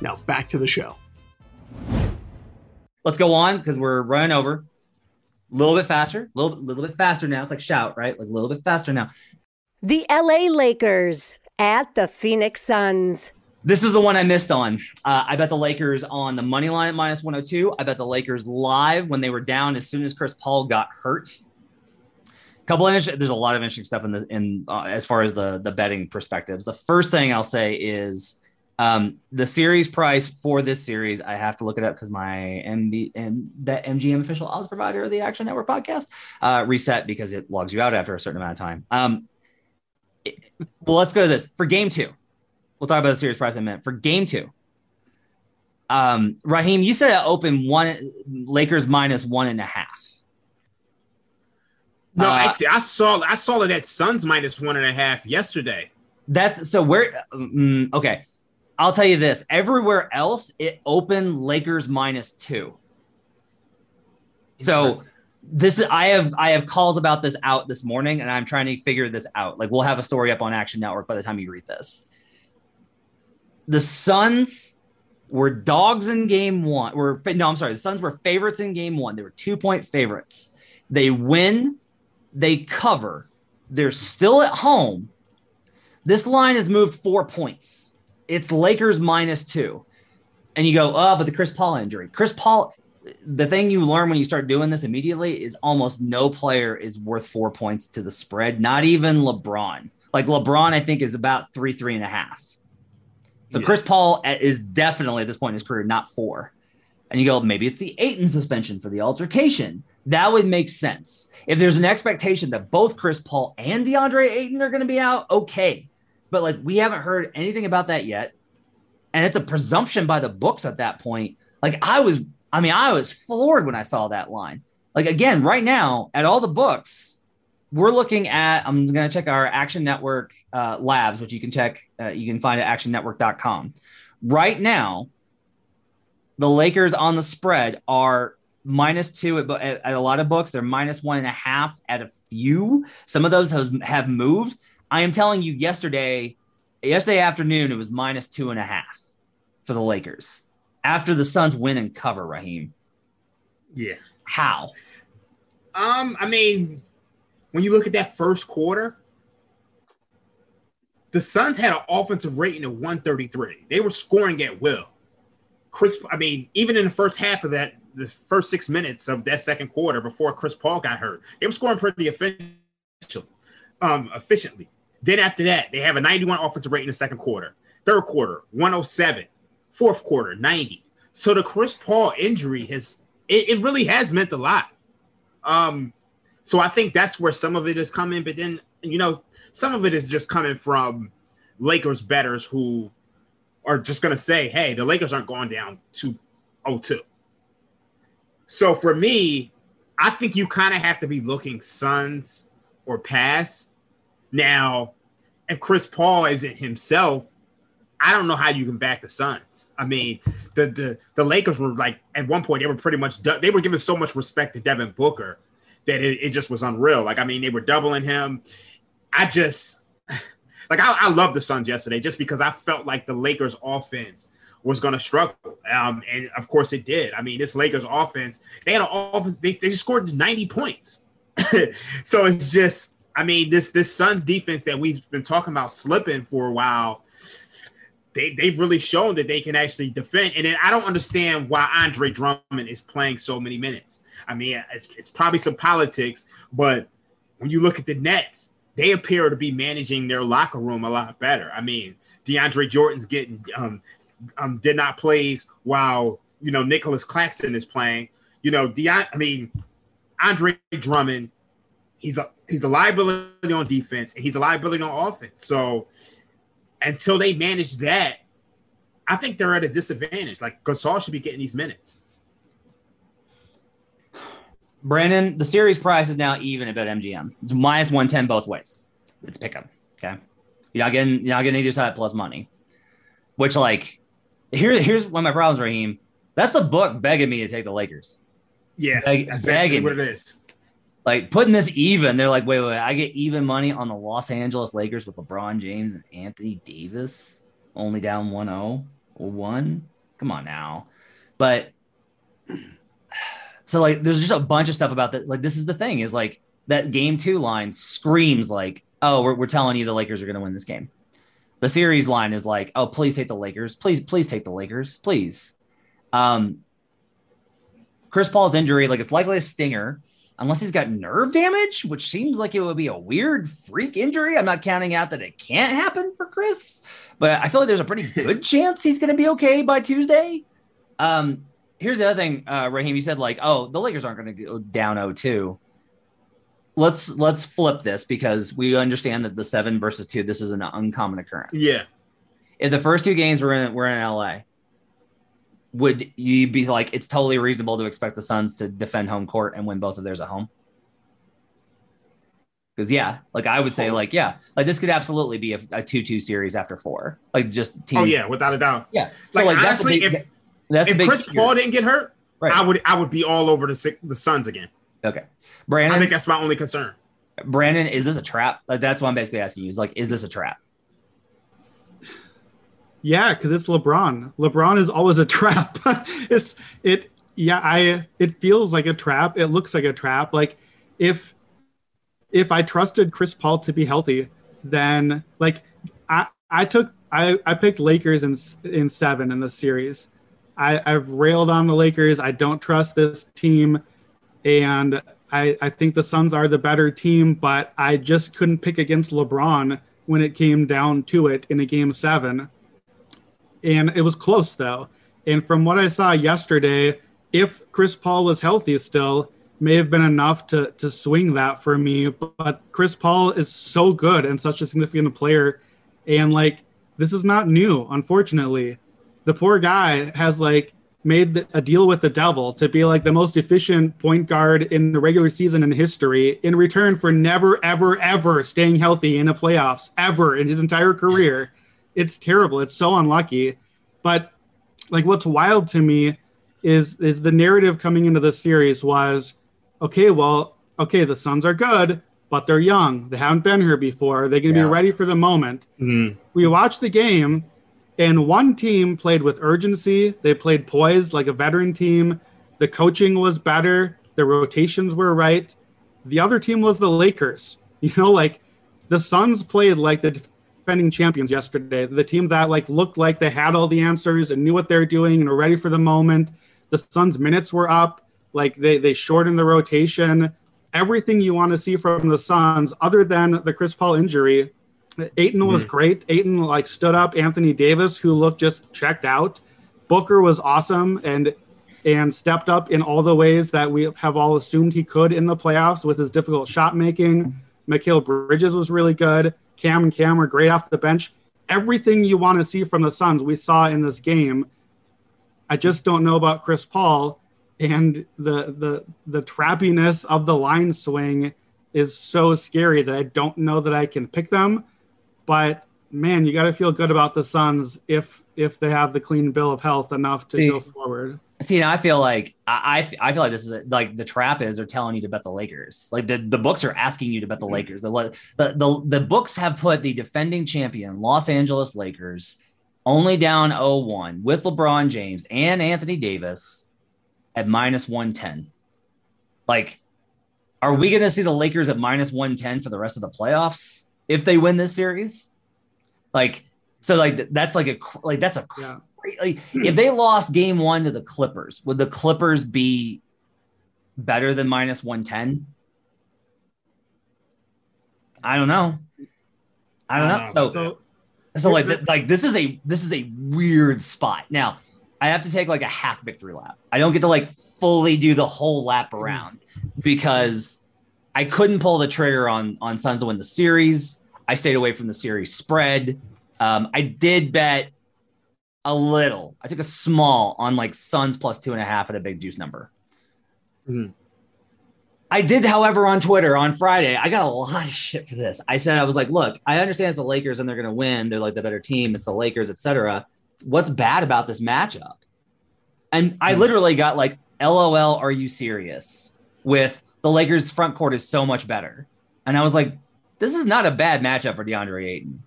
[SPEAKER 8] Now back to the show.
[SPEAKER 5] Let's go on because we're running over. A little bit faster, a little, little bit faster now. It's like shout, right? Like a little bit faster now.
[SPEAKER 1] The LA Lakers at the Phoenix Suns.
[SPEAKER 5] This is the one I missed on. Uh, I bet the Lakers on the money line at minus 102. I bet the Lakers live when they were down as soon as Chris Paul got hurt. Couple of there's a lot of interesting stuff in the in uh, as far as the the betting perspectives. The first thing I'll say is um, the series price for this series, I have to look it up because my MB and that MGM official odds provider of the Action Network podcast uh, reset because it logs you out after a certain amount of time. Um, it, well, let's go to this for game two. We'll talk about the series price in a minute. For game two, um, Raheem, you said it opened one Lakers minus one and a half.
[SPEAKER 7] No, uh, actually, I saw I saw it at Suns minus one and a half yesterday.
[SPEAKER 5] That's so where um, okay. I'll tell you this everywhere else, it opened Lakers minus two. So this is I have I have calls about this out this morning and I'm trying to figure this out. Like we'll have a story up on Action Network by the time you read this. The Suns were dogs in game one. Were no, I'm sorry. The Suns were favorites in game one. They were two point favorites. They win, they cover. They're still at home. This line has moved four points it's Lakers minus two. And you go, oh, but the Chris Paul injury. Chris Paul, the thing you learn when you start doing this immediately is almost no player is worth four points to the spread, not even LeBron. Like LeBron, I think, is about three, three and a half. So yeah. Chris Paul is definitely at this point in his career not four. And you go, maybe it's the Ayton suspension for the altercation. That would make sense. If there's an expectation that both Chris Paul and DeAndre Ayton are going to be out, okay but like we haven't heard anything about that yet. And it's a presumption by the books at that point. Like I was, I mean, I was floored when I saw that line. Like again, right now, at all the books, we're looking at. I'm going to check our Action Network uh, labs, which you can check. Uh, you can find at actionnetwork.com. Right now, the Lakers on the spread are minus two at, at, at, a lot of books. They're minus one and a half at a few. Some of those have, have moved. I am telling you, yesterday, yesterday afternoon, it was minus two and a half for the Lakers after the Suns win and cover. Raheem,
[SPEAKER 7] yeah,
[SPEAKER 5] how?
[SPEAKER 7] Um, I mean, when you look at that first quarter, the Suns had an offensive rating of 133. They were scoring at will. Chris, I mean, even in the first half of that, the first six minutes of that second quarter before Chris Paul got hurt, they were scoring pretty efficient, um, efficiently. Then after that, they have a 91 offensive rate in the second quarter. Third quarter, 107. Fourth quarter, 90. So the Chris Paul injury has it, it really has meant a lot. Um, so I think that's where some of it is coming, but then you know, some of it is just coming from Lakers betters who are just gonna say, hey, the Lakers aren't going down to 0-2. So for me, I think you kind of have to be looking Suns or pass. Now, if Chris Paul isn't himself, I don't know how you can back the Suns. I mean, the the the Lakers were like at one point they were pretty much they were giving so much respect to Devin Booker that it, it just was unreal. Like I mean, they were doubling him. I just *sighs* like I, I love the Suns yesterday just because I felt like the Lakers offense was going to struggle. Um, and of course it did. I mean, this Lakers offense, they had an offense, they, they scored 90 points. *laughs* so it's just, I mean, this this Suns defense that we've been talking about slipping for a while, they, they've really shown that they can actually defend. And then I don't understand why Andre Drummond is playing so many minutes. I mean, it's, it's probably some politics, but when you look at the Nets, they appear to be managing their locker room a lot better. I mean, DeAndre Jordan's getting um, um, did not plays while you know Nicholas Claxton is playing. You know, Deion, I mean, Andre Drummond, he's a he's a liability on defense and he's a liability on offense. So until they manage that, I think they're at a disadvantage. Like Gasol should be getting these minutes.
[SPEAKER 5] Brandon, the series price is now even at MGM. It's minus 110 both ways. It's pick 'em. Okay. You're not getting you're not getting either side plus money. Which like here, here's one of my problems, Raheem. That's the book begging me to take the Lakers.
[SPEAKER 7] Yeah, Beg, that's exactly what it is.
[SPEAKER 5] Like putting this even, they're like, wait, wait, wait, I get even money on the Los Angeles Lakers with LeBron James and Anthony Davis, only down 1 0 1. Come on now. But so, like, there's just a bunch of stuff about that. Like, this is the thing is like that game two line screams like, oh, we're, we're telling you the Lakers are going to win this game the series line is like, oh, please take the Lakers. Please, please take the Lakers. Please. Um, Chris Paul's injury, like it's likely a stinger, unless he's got nerve damage, which seems like it would be a weird freak injury. I'm not counting out that it can't happen for Chris, but I feel like there's a pretty *laughs* good chance he's going to be okay by Tuesday. Um, here's the other thing, uh, Raheem. You said like, oh, the Lakers aren't going to go down 0-2 let's let's flip this because we understand that the seven versus two, this is an uncommon occurrence.
[SPEAKER 7] Yeah.
[SPEAKER 5] If the first two games were in were in LA, would you be like it's totally reasonable to expect the Suns to defend home court and win both of theirs at home? Because yeah, like I would say, like yeah, like this could absolutely be a, a two-two series after four. Like just
[SPEAKER 7] team. Oh yeah, without a doubt.
[SPEAKER 5] Yeah.
[SPEAKER 7] So, like, like honestly, big, if that's if Chris Paul didn't get hurt, right. I would I would be all over the the Suns again.
[SPEAKER 5] Okay. Brandon,
[SPEAKER 7] I think that's my only concern.
[SPEAKER 5] Brandon, is this a trap? Like that's what I'm basically asking you. Is like, is this a trap?
[SPEAKER 6] Yeah, because it's LeBron. LeBron is always a *laughs* trap. it's it. Yeah, I. It feels like a trap. It looks like a trap. Like if if I trusted Chris Paul to be healthy, then like I I took I I picked Lakers in in seven in the series. I I've railed on the Lakers. I don't trust this team, and I, I think the Suns are the better team, but I just couldn't pick against LeBron when it came down to it in a game seven. And it was close though. And from what I saw yesterday, if Chris Paul was healthy still, may have been enough to to swing that for me. But Chris Paul is so good and such a significant player. And like this is not new, unfortunately. The poor guy has like made a deal with the devil to be like the most efficient point guard in the regular season in history in return for never ever ever staying healthy in the playoffs ever in his entire career it's terrible. It's so unlucky. But like what's wild to me is is the narrative coming into this series was okay well okay the suns are good but they're young. They haven't been here before. They're going to
[SPEAKER 5] Yeah.
[SPEAKER 6] be ready for the moment. Mm-hmm. We watched the game and one team played with urgency. They played poised like a veteran team. The coaching was better. The rotations were right. The other team was the lakers. *laughs* You know like the suns played like the defending champions yesterday the team that like looked like they had all the answers and knew what they're doing and were ready for the moment the suns minutes were up like they they shortened the rotation everything you want to see from the suns other than the chris paul injury Ayton was mm. great. Ayton like stood up. Anthony Davis, who looked just checked out. Booker was awesome and and stepped up in all the ways that we have all assumed he could in the playoffs with his difficult shot making. Mikal Bridges was really good. Cam and Cam were great off the bench. Everything you want to see from the Suns, we saw in this game. I just don't know about Chris Paul and the the the trappiness of the line swing is so scary that I don't know that I can pick them but man, you got to feel good about the Suns if if they have the clean bill of health enough to go forward.
[SPEAKER 5] See, now I feel like I, I I feel like this is a, like the trap is they're telling you to bet the Lakers. Like the, the books are asking you to bet the mm-hmm. Lakers. The, the the the books have put the defending champion Los Angeles Lakers only down 0-1 with LeBron James and Anthony Davis at minus 110. Like, are we going to see the Lakers at minus 110 for the rest of the playoffs if they win this series? Like, so like that's like a like that's a
[SPEAKER 6] Yeah.
[SPEAKER 5] Like if they lost game one to the Clippers, would the Clippers be better than minus 110? I don't know. I don't know. So
[SPEAKER 6] So
[SPEAKER 5] so like th- like this is a this is a weird spot. Now I have to take like a half victory lap. I don't get to like fully do the whole lap around because I couldn't pull the trigger on on Suns to win the series. I stayed away from the series spread. Um, I did bet a little. I took a small on like Suns plus two and a half at a big juice number.
[SPEAKER 7] Mhm.
[SPEAKER 5] I did, however, on Twitter on Friday, I got a lot of shit for this. I said I was like, look, I understand it's the Lakers and they're going to win. They're like the better team. It's the Lakers, etc. What's bad about this matchup? And I literally got like, LOL, are you serious? With the Lakers front court is so much better. And I was like, this is not a bad matchup for DeAndre Ayton.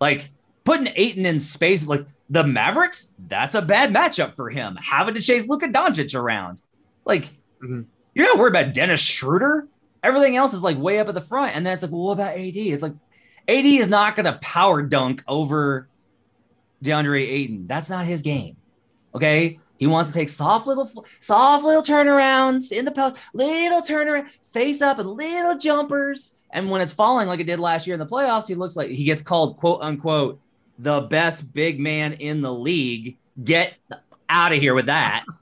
[SPEAKER 5] Like putting Ayton in space, like the Mavericks, that's a bad matchup for him. Having to chase Luka Doncic around. Like,
[SPEAKER 7] Mhm.
[SPEAKER 5] you're not worried about Dennis Schroeder. Everything else is like way up at the front. And then it's like, well, what about AD? It's like AD is not going to power dunk over DeAndre Ayton. That's not his game. Okay. He wants to take soft little, soft little turnarounds in the post, little turnaround, face up, and little jumpers. And when it's falling like it did last year in the playoffs, he looks like he gets called quote unquote the best big man in the league. Get out of here with that. *laughs*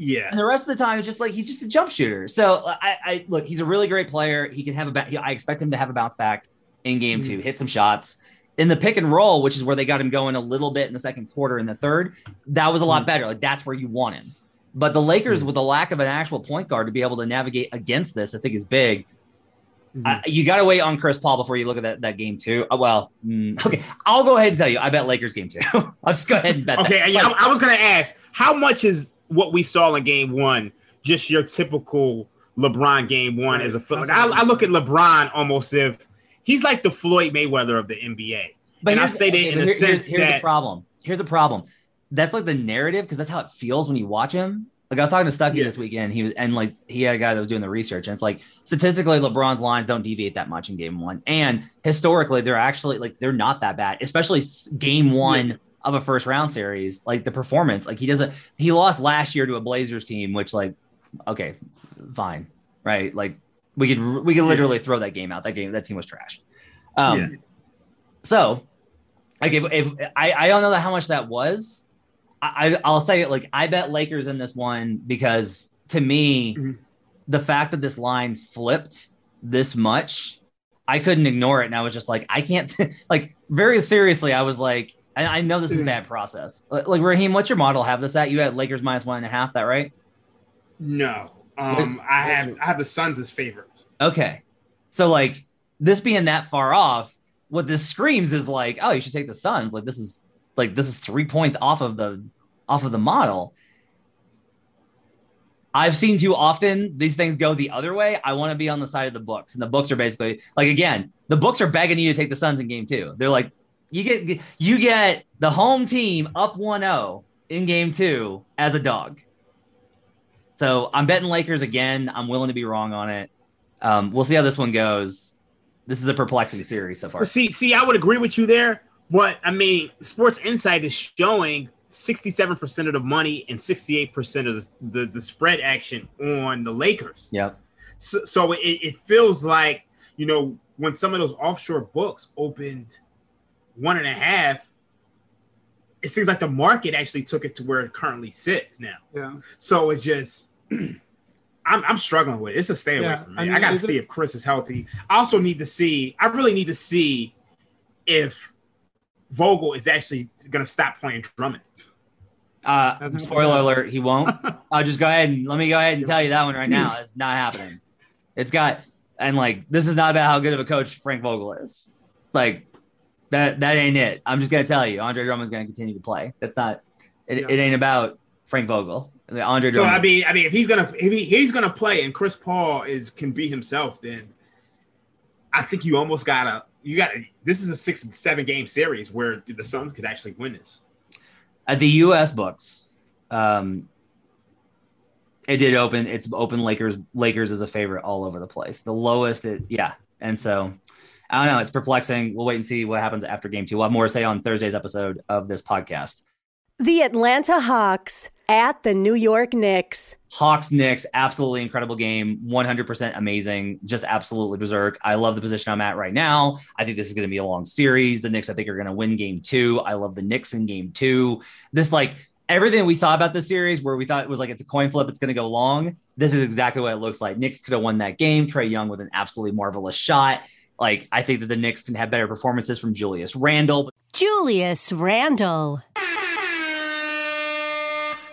[SPEAKER 7] Yeah.
[SPEAKER 5] And the rest of the time, it's just like he's just a jump shooter. So I, I look, he's a really great player. He can have a, ba- I expect him to have a bounce back in game two, mm-hmm. hit some shots in the pick and roll, which is where they got him going a little bit in the second quarter. In the third, that was a lot mm-hmm. better. Like that's where you want him. But the Lakers, mm-hmm. with the lack of an actual point guard to be able to navigate against this, I think is big. I- you got to wait on Chris Paul before you look at that, that game too. Uh, well, mm, okay, I'll go ahead and tell you. I bet Lakers game two. *laughs* I'll just go ahead and bet.
[SPEAKER 7] Okay,
[SPEAKER 5] that.
[SPEAKER 7] yeah, I, I was gonna ask, how much is what we saw in game one just your typical LeBron game one as a foot? Like, I, I look at LeBron almost if he's like the Floyd Mayweather of the NBA. and I say that
[SPEAKER 5] okay,
[SPEAKER 7] in
[SPEAKER 5] but
[SPEAKER 7] the
[SPEAKER 5] here-
[SPEAKER 7] sense
[SPEAKER 5] here's, here's
[SPEAKER 7] that
[SPEAKER 5] the problem. Here's the problem. That's like the narrative because that's how it feels when you watch him. Like I was talking to Stuckey
[SPEAKER 7] Yeah.
[SPEAKER 5] this weekend. He was and like he had a guy that was doing the research, and it's like statistically, LeBron's lines don't deviate that much in game one, and historically, they're actually like they're not that bad, especially game one of a first round series. Like the performance, like he doesn't. He lost last year to a Blazers team, which like okay, fine, right? Like we could we could literally throw that game out. That game that team was trash. Um,
[SPEAKER 7] Yeah.
[SPEAKER 5] so like if, if I, I don't know how much that was. I, I- I'll say it like I bet Lakers in this one because to me,
[SPEAKER 7] Mhm.
[SPEAKER 5] the fact that this line flipped this much, I couldn't ignore it. And I was just like, I can't *laughs* like very seriously. I was like, And I know this is a bad process. Like like, Raheem, what's your model have this at? You had Lakers minus one and a half, that right?
[SPEAKER 7] No, um, I have I have the Suns as favorite.
[SPEAKER 5] Okay. So like this being that far off, what this screams is like, oh, you should take the Suns. Like this is like this is three points off of the off of the model. I've seen too often these things go the other way. I want to be on the side of the books, and the books are basically like again, the books are begging you to take the Suns in game two. They're like, you get you get the home team up 1-0 in game two as a dog. So I'm betting Lakers again. I'm willing to be wrong on it. Um, we'll see how this one goes. This is a perplexing series so far.
[SPEAKER 7] See, see, I would agree with you there. But I mean, Sports Insight is showing 67% of the money and 68% of the, the, the spread action on the Lakers.
[SPEAKER 5] Yep.
[SPEAKER 7] So, so it, it feels like, you know, when some of those offshore books opened one and a half, it seems like the market actually took it to where it currently sits now.
[SPEAKER 6] Yeah.
[SPEAKER 7] So it's just, *clears throat* I'm, I'm struggling with it. It's a stay away
[SPEAKER 6] Yeah,
[SPEAKER 7] from me.
[SPEAKER 6] I
[SPEAKER 7] I, got to see
[SPEAKER 6] it-
[SPEAKER 7] if Chris is healthy. I also need to see, I really need to see if Vogel is actually going to stop playing Drummond.
[SPEAKER 5] Uh, spoiler
[SPEAKER 6] happened.
[SPEAKER 5] alert, he won't. I'll *laughs* just go ahead and let me go ahead and tell you that one right now. It's not happening. It's got and like this is not about how good of a coach Frank Vogel is. Like that that ain't it. I'm just gonna tell you, Andre Drummond's gonna continue to play. That's not it,
[SPEAKER 6] Yeah.
[SPEAKER 5] it ain't about Frank Vogel. I mean, Andre
[SPEAKER 7] So I mean, I mean, if he's gonna if he, he's gonna play and Chris Paul is can be himself, then I think you almost gotta you got this is a six and seven game series where the Suns could actually win this.
[SPEAKER 5] at the U.S. books, um, it did open. It's open. Lakers. Lakers is a favorite all over the place. The lowest, it yeah. And so I don't know. It's perplexing. We'll wait and see what happens after game two. We'll have more to say on Thursday's episode of this podcast.
[SPEAKER 1] The Atlanta Hawks at the New York Knicks.
[SPEAKER 5] Hawks Knicks, absolutely incredible game, 100% amazing, just absolutely berserk. I love the position I'm at right now. I think this is going to be a long series. The Knicks, I think, are going to win game two. I love the Knicks in game two. This, like, everything we saw about this series, where we thought it was like it's a coin flip, it's going to go long. This is exactly what it looks like. Knicks could have won that game. Trae Young with an absolutely marvelous shot. Like, I think that the Knicks can have better performances from Julius Randle.
[SPEAKER 1] Julius Randle.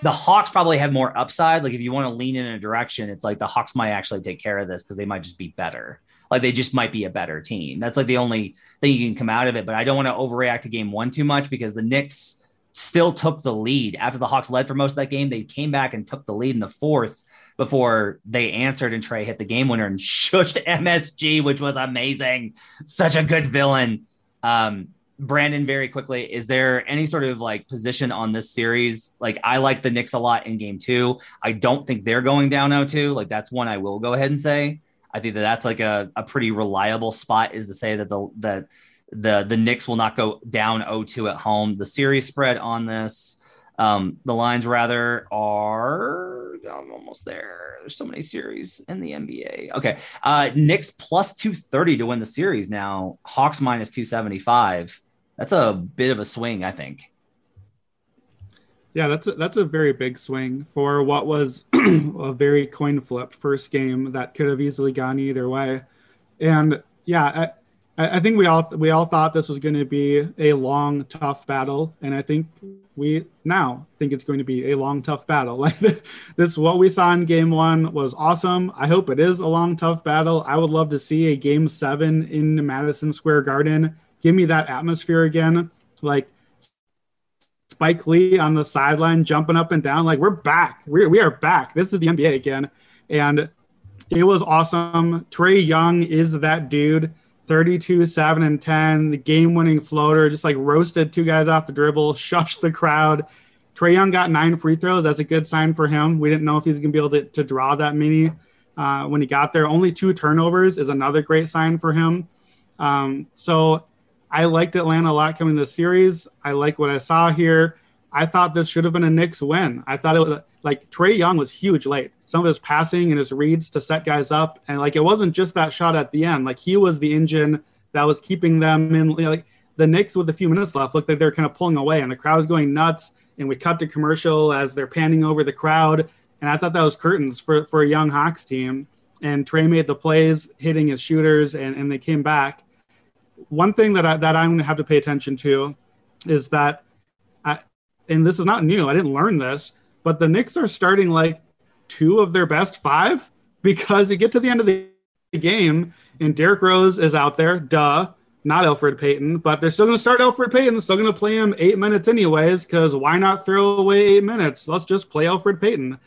[SPEAKER 5] The Hawks probably have more upside. Like if you want to lean in a direction, it's like the Hawks might actually take care of this because they might just be better. Like they just might be a better team. That's like the only thing you can come out of it. But I don't want to overreact to game one too much because the Knicks still took the lead after the Hawks led for most of that game. They came back and took the lead in the fourth before they answered and Trae hit the game winner and *laughs* shushed MSG, which was amazing. Such a good villain. Um, Brandon, very quickly, is there any sort of like position on this series? Like, I like the Knicks a lot in game two. I don't think they're going down 0 2. Like, that's one I will go ahead and say. I think that that's like a, a pretty reliable spot is to say that the, that the, the Knicks will not go down 0 2 at home. The series spread on this, um, the lines rather are I'm almost there. There's so many series in the NBA. Okay. Uh, Knicks plus 230 to win the series now. Hawks minus 275 that's a bit of a swing, I think.
[SPEAKER 6] Yeah, that's a, that's a very big swing for what was *clears throat* a very coin flip first game that could have easily gone either way. And yeah, I, I think we all we all thought this was going to be a long, tough battle, and I think we now think it's going to be a long, tough battle. *laughs* Like this, what we saw in Game One was awesome. I hope it is a long, tough battle. I would love to see a Game Seven in Madison Square Garden. Give me that atmosphere again, like Spike Lee on the sideline jumping up and down. Like we're back. We we are back. This is the NBA again, and it was awesome. Trae Young is that dude. 32, 7, and 10. The game winning floater just like roasted two guys off the dribble, *laughs* shushed the crowd. Trae Young got nine free throws. That's a good sign for him. We didn't know if he's going to be able to, to draw that many uh, when he got there. Only two turnovers is another great sign for him. Um, so I liked Atlanta a lot coming this series. I like what I saw here. I thought this should have been a Knicks win. I thought it was like Trae Young was huge late. Some of his passing and his reads to set guys up, and like it wasn't just that shot at the end. Like he was the engine that was keeping them in. Like the Knicks with a few minutes left looked like they're kind of pulling away, and the crowd was going nuts. And we cut to commercial as they're panning over the crowd, and I thought that was curtains for for a young Hawks team. And Trae made the plays, hitting his shooters, and and they came back. One thing that I, that I'm going to have to pay attention to is that, I, and this is not new. I didn't learn this, but the Knicks are starting like two of their best five because you get to the end of the game and Derrick Rose is out there, duh, not Elfrid Payton, but they're still going to start Elfrid Payton. Still going to play him eight minutes anyways because why not throw away eight minutes? Let's just play Elfrid Payton.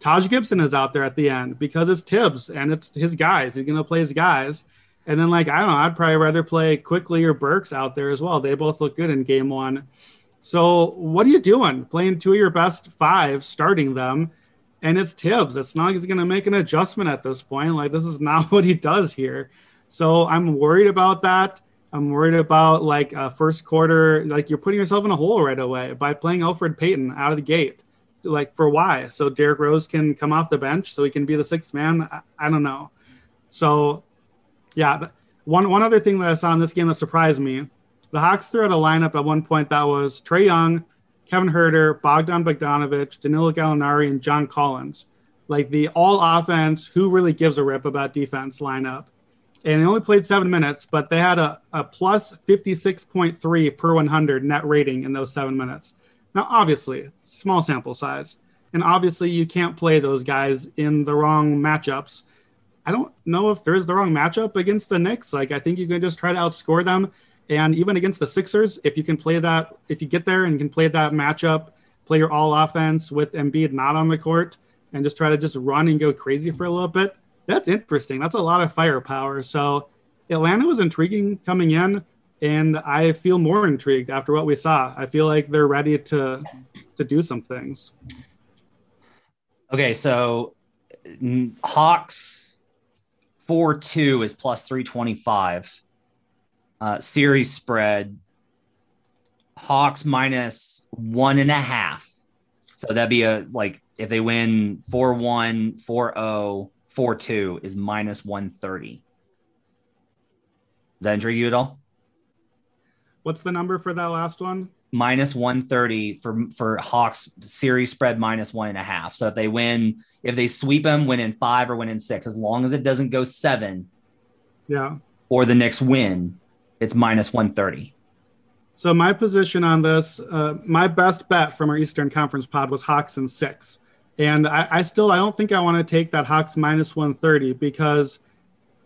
[SPEAKER 6] Taj Gibson is out there at the end because it's Thibs and it's his guys. He's going to play his guys. And then, like, I don't know, I'd probably rather play Quickley or Burks out there as well. They both look good in game one. So, what are you doing? Playing two of your best five, starting them, and it's Thibs. It's not like he's going to make an adjustment at this point. Like, this is *laughs* not what he does here. So, I'm worried about that. I'm worried about like a first quarter, like you're putting yourself in a hole right away by playing Elfrid Payton out of the gate. Like, for why? So, Derrick Rose can come off the bench so he can be the sixth man. I, I don't know. So, yeah. One one other thing that I saw in this game that surprised me, the Hawks threw out a lineup at one point that was Trae Young, Kevin Huerter, Bogdan Bogdanovic, Danilo Gallinari, and John Collins. Like the all offense, who really gives a rip about defense lineup. And they only played seven minutes, but they had a, a plus 56.3 per 100 net rating in those seven minutes. Now, obviously, small sample size. And obviously, you can't play those guys in the wrong matchups I don't know if there's the wrong matchup against the Knicks. Like I think you can just try to outscore them. And even against the Sixers, if you can play that, if you get there and can play that matchup, play your all offense with Embiid not on the court, and just try to just run and go crazy for a little bit, that's interesting. That's a lot of firepower. So Atlanta was intriguing coming in, and I feel more intrigued after what we saw. I feel like they're ready to to do some things.
[SPEAKER 5] Okay, so Hawks 4 2 is plus 325. Uh, series spread Hawks minus one and a half. So that'd be a like if they win 4 1, 4 0, 4 2 is minus 130. Does that intrigue you at all?
[SPEAKER 6] What's the number for that last one?
[SPEAKER 5] Minus 130 for for Hawks series spread minus one and a half. So if they win, if they sweep them, win in five or win in six, as long as it doesn't go seven,
[SPEAKER 6] yeah,
[SPEAKER 5] or the Knicks win, it's minus 130.
[SPEAKER 6] So my position on this, uh, my best bet from our Eastern Conference pod was Hawks in six, and I, I still I don't think I want to take that Hawks minus 130 because.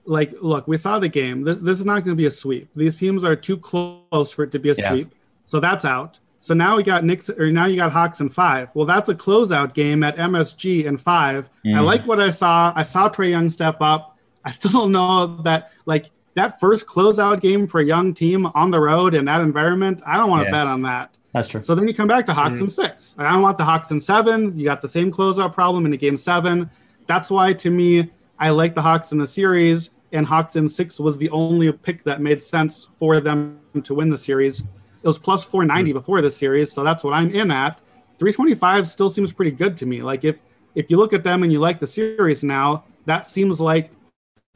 [SPEAKER 6] Like, look, we saw the game. This, this is not going to be a sweep. These teams are too close for it to be a yeah. sweep. So that's out. So now we got Knicks, or now you got Hawks in five. Well, that's a closeout game at MSG in 5 mm. I like what I saw. I saw Trae Young step up. I *laughs* still don't know that, like, that first closeout game for a young team on the road in that environment. I don't want to yeah. bet on that.
[SPEAKER 5] That's true.
[SPEAKER 6] So then you come back to Hawks mm. in six. I don't want the Hawks in seven. You got the same closeout problem in the game seven. That's why, to me, I like the Hawks in the series, and Hawks in six was the only pick that made sense for them to win the series. It was plus 490 before this series, so that's what I'm in at. 325 still seems pretty good to me. Like if if you look at them and you like the series now, that seems like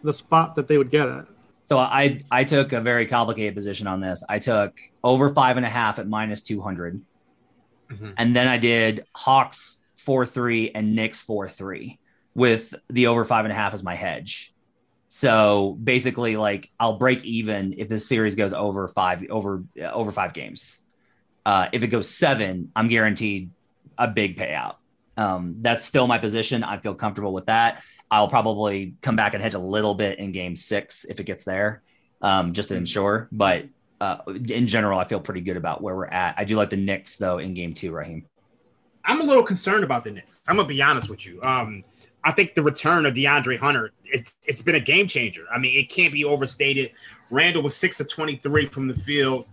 [SPEAKER 6] the spot that they would get it.
[SPEAKER 5] So I I took a very complicated position on this. I took over five and a half at minus 200, mm-hmm. and then I did Hawks four three and Knicks four three with the over five and a half as my hedge. So basically, like I'll break even if this series goes over five over uh, over five games. Uh, if it goes seven, I'm guaranteed a big payout. Um, that's still my position. I feel comfortable with that. I'll probably come back and hedge a little bit in game six if it gets there, um, just to ensure. But uh, in general, I feel pretty good about where we're at. I do like the Knicks though in game two, Raheem.
[SPEAKER 7] I'm a little concerned about the Knicks. I'm gonna be honest with you. Um, I think the return of DeAndre Hunter, it's, it's been a game changer. I mean, it can't be overstated. Randle was six of 23 from the field.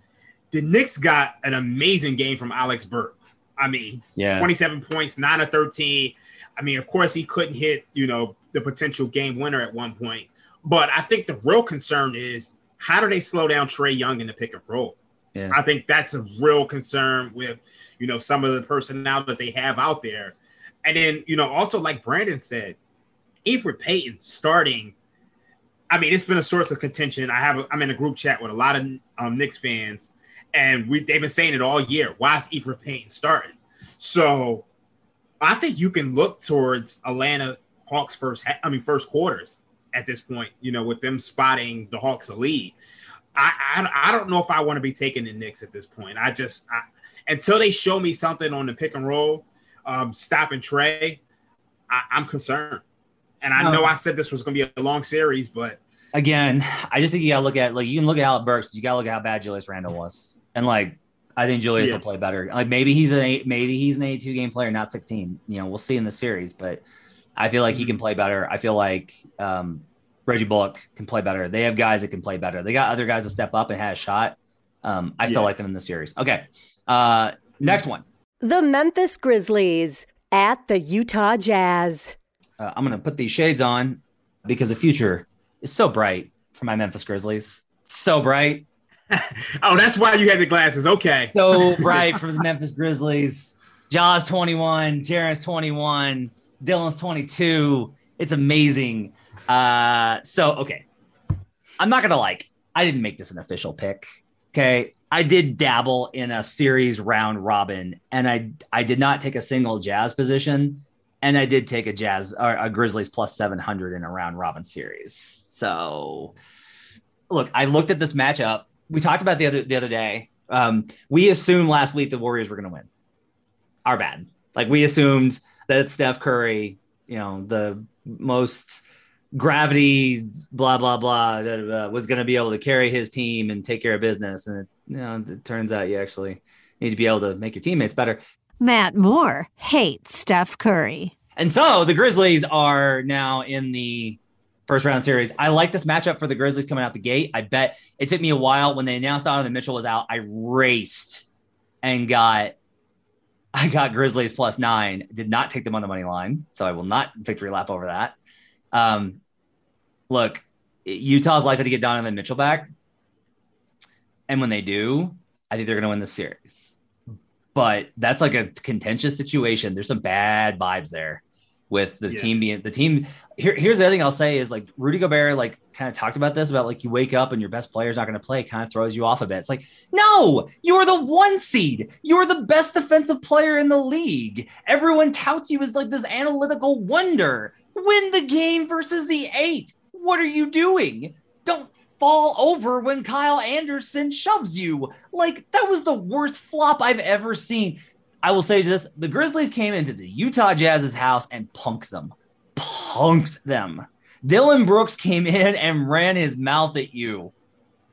[SPEAKER 7] The Knicks got an amazing game from Alec Burks. I mean, yeah, 27 points, nine of 13. I mean, of course, he couldn't hit, you know, the potential game winner at one point. But I think the real concern is how do they slow down Trae Young in the pick and roll? Yeah. I think that's a real concern with, you know, some of the personnel that they have out there. And then, you know, also like Brandon said, Elfrid Payton starting. I mean, it's been a source of contention. I have a, I'm in a group chat with a lot of um, Knicks fans, and we they've been saying it all year. Why is Elfrid Payton starting? So I think you can look towards Atlanta Hawks first. I mean, first quarters at this point. You know, with them spotting the Hawks a lead. I, I, I don't know if I want to be taking the Knicks at this point. I just I, until they show me something on the pick and roll, um, stop and Trae, I, am concerned. And I no. know I said this was going to be a long series, but
[SPEAKER 5] again, I just think you got to look at like you can look at Alec Burks, you got to look at how bad Julius Randle was, and like I think Julius yeah. will play better. Like maybe he's an eight, maybe he's an 82 game player, not 16. You know, we'll see in the series, but I feel like he can play better. I feel like um, Reggie Bullock can play better. They have guys that can play better. They got other guys to step up and had a shot. Um, I still yeah. like them in the series. Okay. Uh, next one.
[SPEAKER 1] The Memphis Grizzlies at the Utah Jazz.
[SPEAKER 5] Uh, I'm going to put these shades on because the future is so bright for my Memphis Grizzlies. So bright. *laughs*
[SPEAKER 7] oh, that's why you had the glasses. Okay.
[SPEAKER 5] So *laughs* bright for the Memphis Grizzlies. Ja's 21, Jaren's 21, Dillon's 22. It's amazing. Uh, so okay, I'm not gonna like. I didn't make this an official pick. Okay, I did dabble in a series round robin, and I I did not take a single Jazz position, and I did take a Jazz or a Grizzlies plus 700 in a round robin series. So, look, I looked at this matchup. We talked about the other the other day. Um, we assumed last week the Warriors were going to win. Our bad. Like we assumed that Steph Curry, you know, the most gravity, blah blah blah, uh, was going to be able to carry his team and take care of business. And it, you know, it turns out you actually need to be able to make your teammates better.
[SPEAKER 1] Matt Moore hates Steph Curry.
[SPEAKER 5] And so the Grizzlies are now in the first round series. I like this matchup for the Grizzlies coming out the gate. I bet it took me a while when they announced Donovan Mitchell was out. I raced and got I got Grizzlies plus nine. Did not take them on the money line, so I will not victory lap over that. Um, look, Utah's likely to get Donovan Mitchell back. And when they do, I think they're going to win the series. But that's like a contentious situation. There's some bad vibes there with the yeah. team being the team. Here, here's the other thing I'll say is like Rudy Gobert, like kind of talked about this about like you wake up and your best player is not going to play, kind of throws you off a bit. It's like, no, you are the one seed. You are the best defensive player in the league. Everyone touts you as like this analytical wonder. Win the game versus the eight. What are you doing? Don't fall over when Kyle Anderson shoves you. Like, that was the worst flop I've ever seen. I will say this the Grizzlies came into the Utah Jazz's house and punked them. Punked them. Dillon Brooks came *laughs* in and ran his mouth at you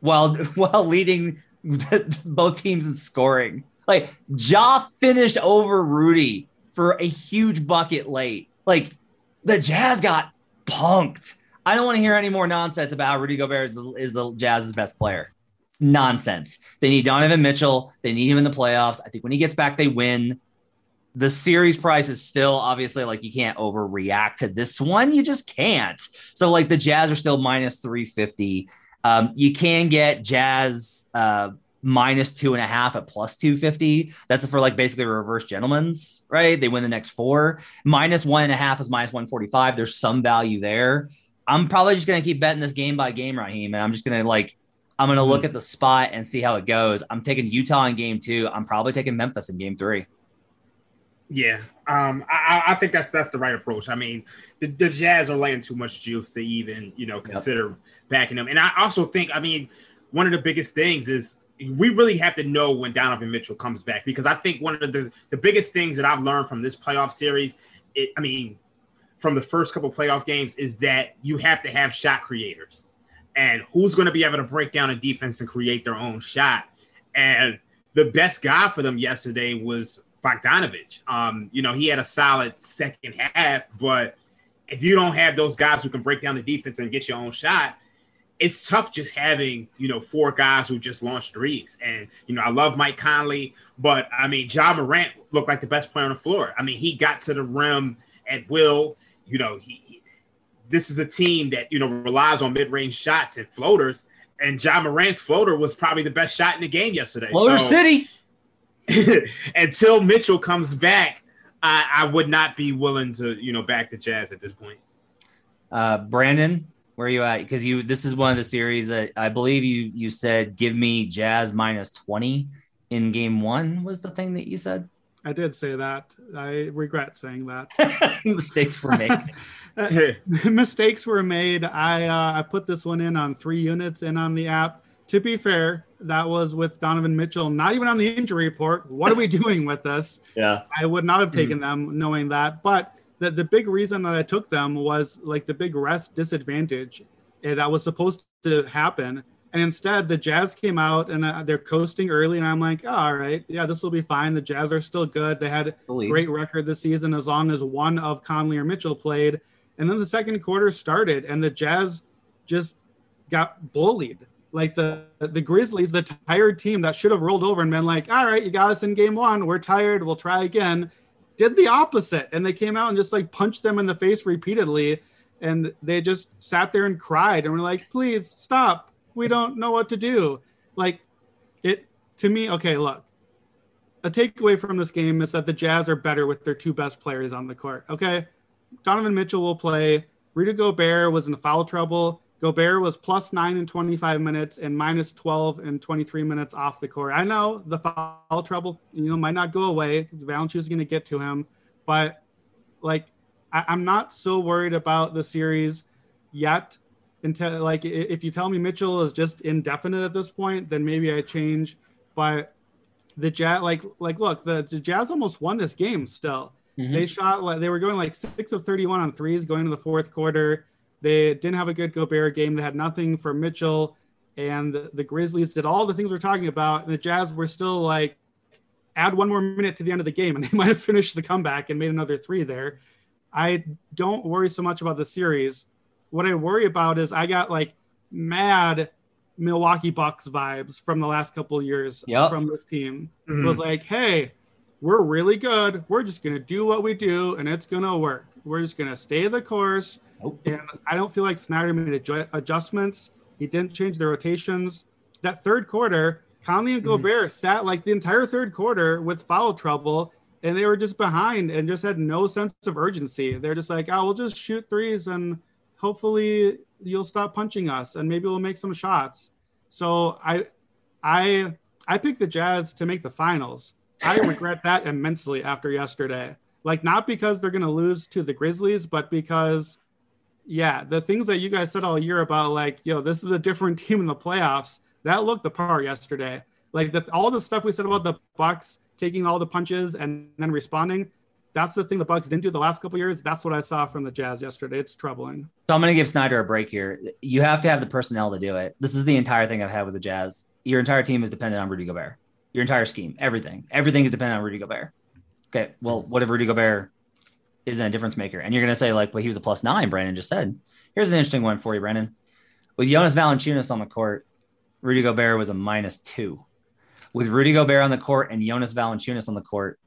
[SPEAKER 5] while *laughs* while leading *laughs* both teams in scoring. Like Ja finished over Rudy for a huge bucket late. Like the Jazz got punked. I don't want to hear any more nonsense about Rudy Gobert is the, is the Jazz's best player. Nonsense. They need Donovan Mitchell. They need him in the playoffs. I think when he gets back, they win. The series price is still obviously like you can't overreact to this one. You just can't. So like the Jazz are still minus 350. Um, you can get Jazz uh, minus two and a half at plus 250. That's for like basically reverse gentlemen's, right? They win the next four. Minus one and a half is minus 145. There's some value there. I'm probably just going to keep betting this game by game, Raheem. And I'm just going to like, I'm going to look mm-hmm. at the spot and see how it goes. I'm taking Utah in game two. I'm probably taking Memphis in game three.
[SPEAKER 7] Yeah, um, I, I, think that's that's the right approach. I mean, the, the, Jazz are laying too much juice to even you know consider yep. backing them. And I also think, I mean, one of the biggest things is we really have to know when Donovan Mitchell comes back because I think one of the, the biggest things that I've learned from this playoff series, it, I mean, from the first couple playoff games, is that you have to have shot creators. And who's going to be able to break down a defense and create their own shot? And the best guy for them yesterday was Bogdanovich. Um, you know, he had a solid second half, but if you don't have those guys who can break down the defense and get your own shot, it's tough just having you know four guys who just launched threes. And you know, I love Mike Conley, but I mean, Ja Morant looked like the best player on the floor. I mean, he got to the rim at will. You know, he, he this is a team that you know relies on mid-range shots and floaters. And Ja Morant's floater was probably the best shot in the game yesterday.
[SPEAKER 5] Floater so, City. *laughs*
[SPEAKER 7] until Mitchell comes back, I, I would not be willing to you know back the Jazz at this point.
[SPEAKER 5] Uh, Brandon, where are you at? Because you this is one of the series that I believe you you said give me Jazz minus twenty in game one was the thing that you said.
[SPEAKER 6] I did say that. I regret saying that. *laughs* *laughs*
[SPEAKER 5] Mistakes were made. *laughs*
[SPEAKER 6] Mistakes were made. I uh, I put this one in on three units and on the app. to be fair, that was with Donovan Mitchell, not even on the injury report. What are we doing with this?
[SPEAKER 5] Yeah.
[SPEAKER 6] I would not have taken them knowing that. But the, the big reason that I took them was like the big rest disadvantage eh, that was supposed to happen. And instead, the Jazz came out and uh, they're coasting early. And I'm like, oh, all right, yeah, this will be fine. The Jazz are still good. They had a great record this season as long as one of Conley or Mitchell played. And then the second quarter started, and the Jazz just got bullied. Like the the Grizzlies, the tired team that should have rolled over and been like, "All right, you got us in game one. We're tired. We'll try again." Did the opposite, and they came out and just like punched them in the face repeatedly, and they just sat there and cried and were like, "Please stop. We don't know what to do." Like it to me. Okay, look. A takeaway from this game is that the Jazz are better with their two best players on the court. Okay, Donovan Mitchell will play. Rudy Gobert was in foul trouble. Gobert was plus nine in 25 minutes and minus 12 in 23 minutes off the court. I know the foul trouble, you know, might not go away. Valanciunas is going to get to him, but like, I, I'm not so worried about the series yet. Until like, if you tell me Mitchell is just indefinite at this point, then maybe I change. But the Jazz, like, like, look, the, the Jazz almost won this game. Still, mm-hmm. they shot like they were going like six of 31 on threes going into the fourth quarter. They didn't have a good Gobert game. They had nothing for Mitchell, and the, the Grizzlies did all the things we're talking about. And the Jazz were still like, add one more minute to the end of the game, and *laughs* they might have finished the comeback and made another three there. I don't worry so much about the series. What I worry about is I got like mad Milwaukee Bucks vibes from the last couple of years
[SPEAKER 5] Yep.
[SPEAKER 6] from this team. It was mm-hmm. like, hey, we're really good. We're just gonna do what we do, and it's gonna work. We're just gonna stay the course.
[SPEAKER 5] Nope.
[SPEAKER 6] And I don't feel like Snyder made adju- adjustments. He didn't change the rotations. That third quarter, Conley and mm-hmm. Gobert sat like the entire third quarter with foul trouble, and they were just behind and just had no sense of urgency. They're just like, oh, we'll just shoot threes and hopefully you'll stop punching us and maybe we'll make some shots. So I, I, I picked the Jazz to make the finals. I *laughs* regret that immensely after yesterday. Like not because they're going to lose to the Grizzlies, but because yeah, the things that you guys said all year about like, yo, this is a different *laughs* team in the playoffs. That looked the part yesterday. Like the, all the stuff we said about the Bucks taking all the punches and then responding. That's the thing the Bucks didn't do the last couple years. That's what I saw from the Jazz yesterday. It's troubling.
[SPEAKER 5] So I'm going to give Snyder a break here. You have to have the personnel to do it. This is the entire thing I've had with the Jazz. Your entire team is dependent on Rudy Gobert. Your entire scheme, everything, everything is dependent on Rudy Gobert. Okay, well, what if Rudy Gobert isn't a difference maker? And you're going to say like, well, he was a plus nine. Brandon just said. Here's an interesting one for you, Brandon. With Jonas Valanciunas on the court, Rudy Gobert was a minus two. With Rudy Gobert on the court and Jonas Valanciunas on the court,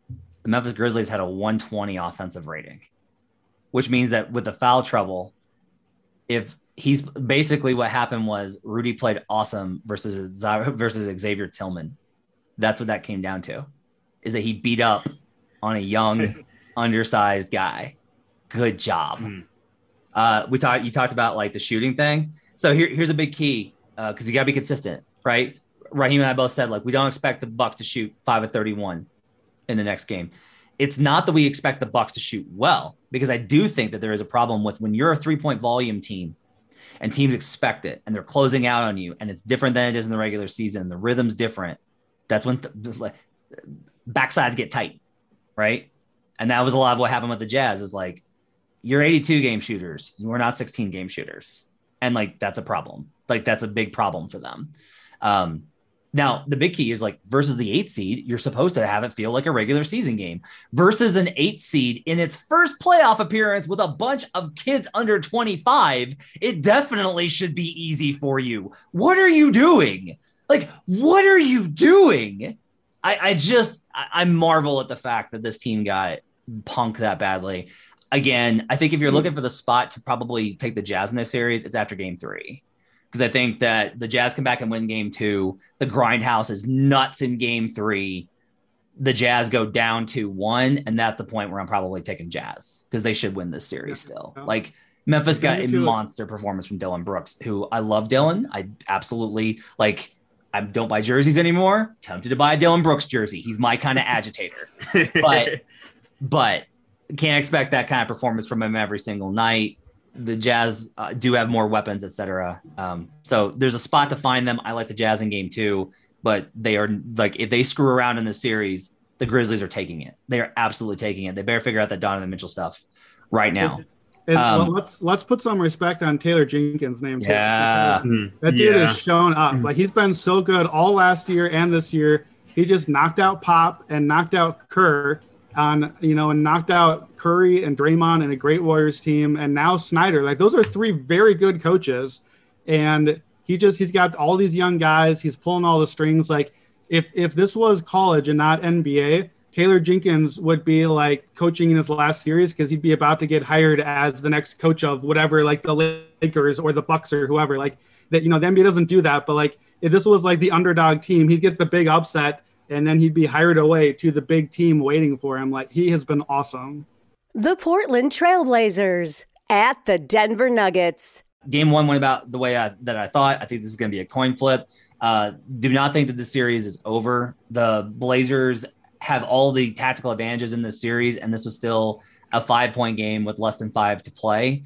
[SPEAKER 5] the Memphis Grizzlies had a 120 offensive rating, which means that with the foul trouble, if he's basically what happened was Rudy played awesome versus versus Xavier Tillman. That's what that came down to, is that he beat up on a young, *laughs* undersized guy. Good job. Uh, we talked. You talked about like the shooting thing. So here, here's a big key because you got to be consistent, right? Raheem and I both said like we don't expect the Bucks to shoot five of thirty-one in the next game. It's not that we expect the Bucks to shoot well, because I do think that there is a problem with when you're a three-point volume team and teams expect it and they're closing out on you, and it's different than it is in the regular season. The rhythm's different. That's when th- backsides get tight, right? And that was a lot of what happened with the Jazz. Is like you're 82 game shooters, you are not 16 game shooters, and like that's a problem. Like that's a big problem for them. Um, now, the big key is like versus the eight seed, you're supposed to have it feel like a regular season game versus an eight seed in its first playoff appearance with a bunch of kids under 25. It definitely should be easy for you. What are you doing? Like, what are you doing? I, I just, I, I marvel at the fact that this team got punked that badly. Again, I think if you're hmm. looking for the spot to probably take the Jazz in this series, it's after game three because I think that the Jazz come back and win game two. The grindhouse is nuts in game three. The Jazz go down to one, and that's the point where I'm probably taking Jazz because they should win this series still. Like Memphis got a monster performance from Dillon Brooks, who I love Dillon. I absolutely like. I don't buy jerseys anymore. Tempted to buy a Dillon Brooks jersey. He's my kind of agitator *laughs* but but can't expect that kind of performance from him every single night. The Jazz uh, do have more weapons, etc. Um, so there's a spot to find them. I like the Jazz in game two, but they are like if they screw around in the series, the Grizzlies are taking it. They are absolutely taking it. They better figure out that Donovan Mitchell stuff right now.
[SPEAKER 6] And
[SPEAKER 5] Um,
[SPEAKER 6] well, let's let's put some respect on Taylor Jenkins' name. too,
[SPEAKER 5] Yeah.
[SPEAKER 6] that dude
[SPEAKER 7] Yeah.
[SPEAKER 6] has shown up. Like he's been so good all last year and this year. He just knocked out Pop and knocked out Kerr on you know and knocked out Curry and Draymond and a great Warriors team and now Snyder. Like those are three very good coaches, and he just he's got all these young guys. He's pulling all the strings. Like if if this was college and not NBA, Taylor Jenkins would be like coaching in his last series because he'd be about to get hired as the next coach of whatever, like the Lakers or the Bucks or whoever. Like that, you know, the NBA doesn't do that. But like if this was like the underdog team, he'd get the big upset and then he'd be hired away to the big team waiting for him. Like he has been awesome.
[SPEAKER 1] The Portland Trailblazers at the Denver Nuggets.
[SPEAKER 5] Game one went about the way I, that I thought. I think this is going to be a coin flip. Uh, do not think that the series is over. The Blazers have all the tactical advantages in this series, and this was still a five point game with less than five to play.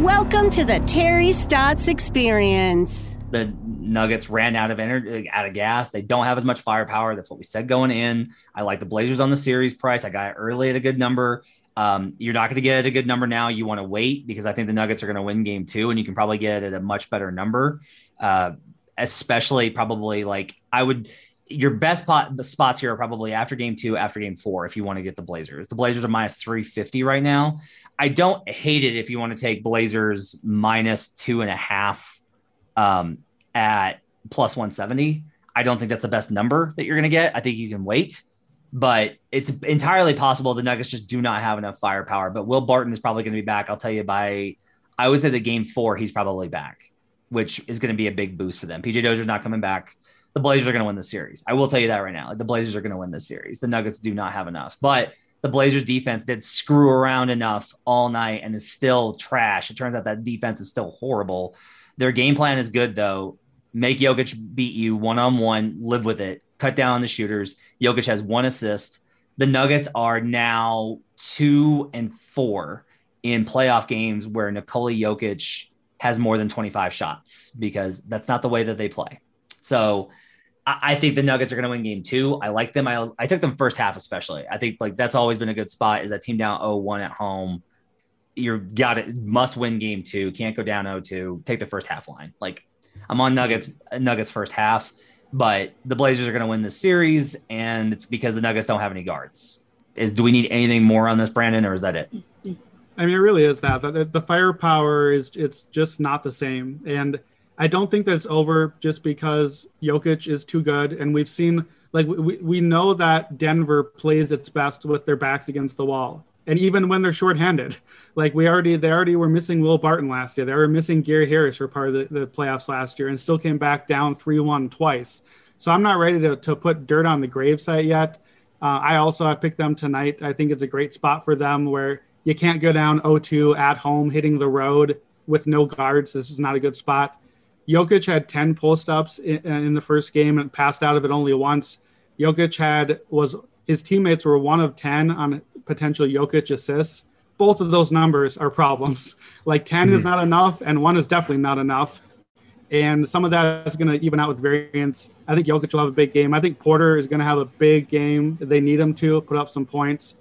[SPEAKER 1] Welcome to the Terry Stotts Experience.
[SPEAKER 5] The Nuggets ran out of energy, out of gas. They don't have as much firepower. That's what we said going in. I like the Blazers on the series price. I got it early at a good number. Um, you're not going to get a good number now. You want to wait because I think the Nuggets are going to win game two, and you can probably get it at a much better number. Uh, especially probably like I would. Your best pot, the spots here are probably after game two, after game four, if you want to get the Blazers. The Blazers are minus 350 right now. I don't hate it if you want to take Blazers minus two and a half um, at plus 170. I don't think that's the best number that you're going to get. I think you can wait, but it's entirely possible the Nuggets just do not have enough firepower. But Will Barton is probably going to be back. I'll tell you by, I would say the game four, he's probably back, which is going to be a big boost for them. PJ Dozier's not coming back. The Blazers are going to win the series. I will tell you that right now. The Blazers are going to win this series. The Nuggets do not have enough, but the Blazers defense did screw around enough all night and is still trash. It turns out that defense is still horrible. Their game plan is good though. Make Jokic beat you one on one, live with it, cut down on the shooters. Jokic has one assist. The Nuggets are now two and four in playoff games where Nikola Jokic has more than 25 shots because that's not the way that they play. So I, I think the Nuggets are going to win game two. I like them. I, I took them first half, especially. I think like that's always been a good spot is that team down 0-1 at home. You're got it must win game two. Can't go down 0-2. Take the first half line. Like I'm on Nuggets, Nuggets first half, but the Blazers are going to win this series, and it's because the Nuggets don't have any guards. Is do we need anything more on this, Brandon, or is that it?
[SPEAKER 6] I mean, it really is that. The, the firepower is it's just not the same, and I don't think that it's over just because Jokic is too good, and we've seen like we, we know that Denver plays its best with their backs against the wall, and even when they're shorthanded, *laughs* like we already they already were missing Will Barton last year, they were missing Gary Harris for part of the, the playoffs last year, and still came back down three one twice. So I'm not ready to, to put dirt on the gravesite yet. Uh, I also I picked them tonight. I think it's a great spot for them where you can't go down 0-2 at home hitting the road with no guards. This is not a good spot. Jokic had 10 post ups in, in, the first game and passed out of it only once. Jokic had was his teammates were one of 10 on potential Jokic assists. Both of those numbers are problems. *laughs* Like 10 mm-hmm. is not enough, and one is definitely not enough. And some of that is going to even out with variance. I think Jokic will have a big game. I think Porter is going to have a big game. They need him to put up some points.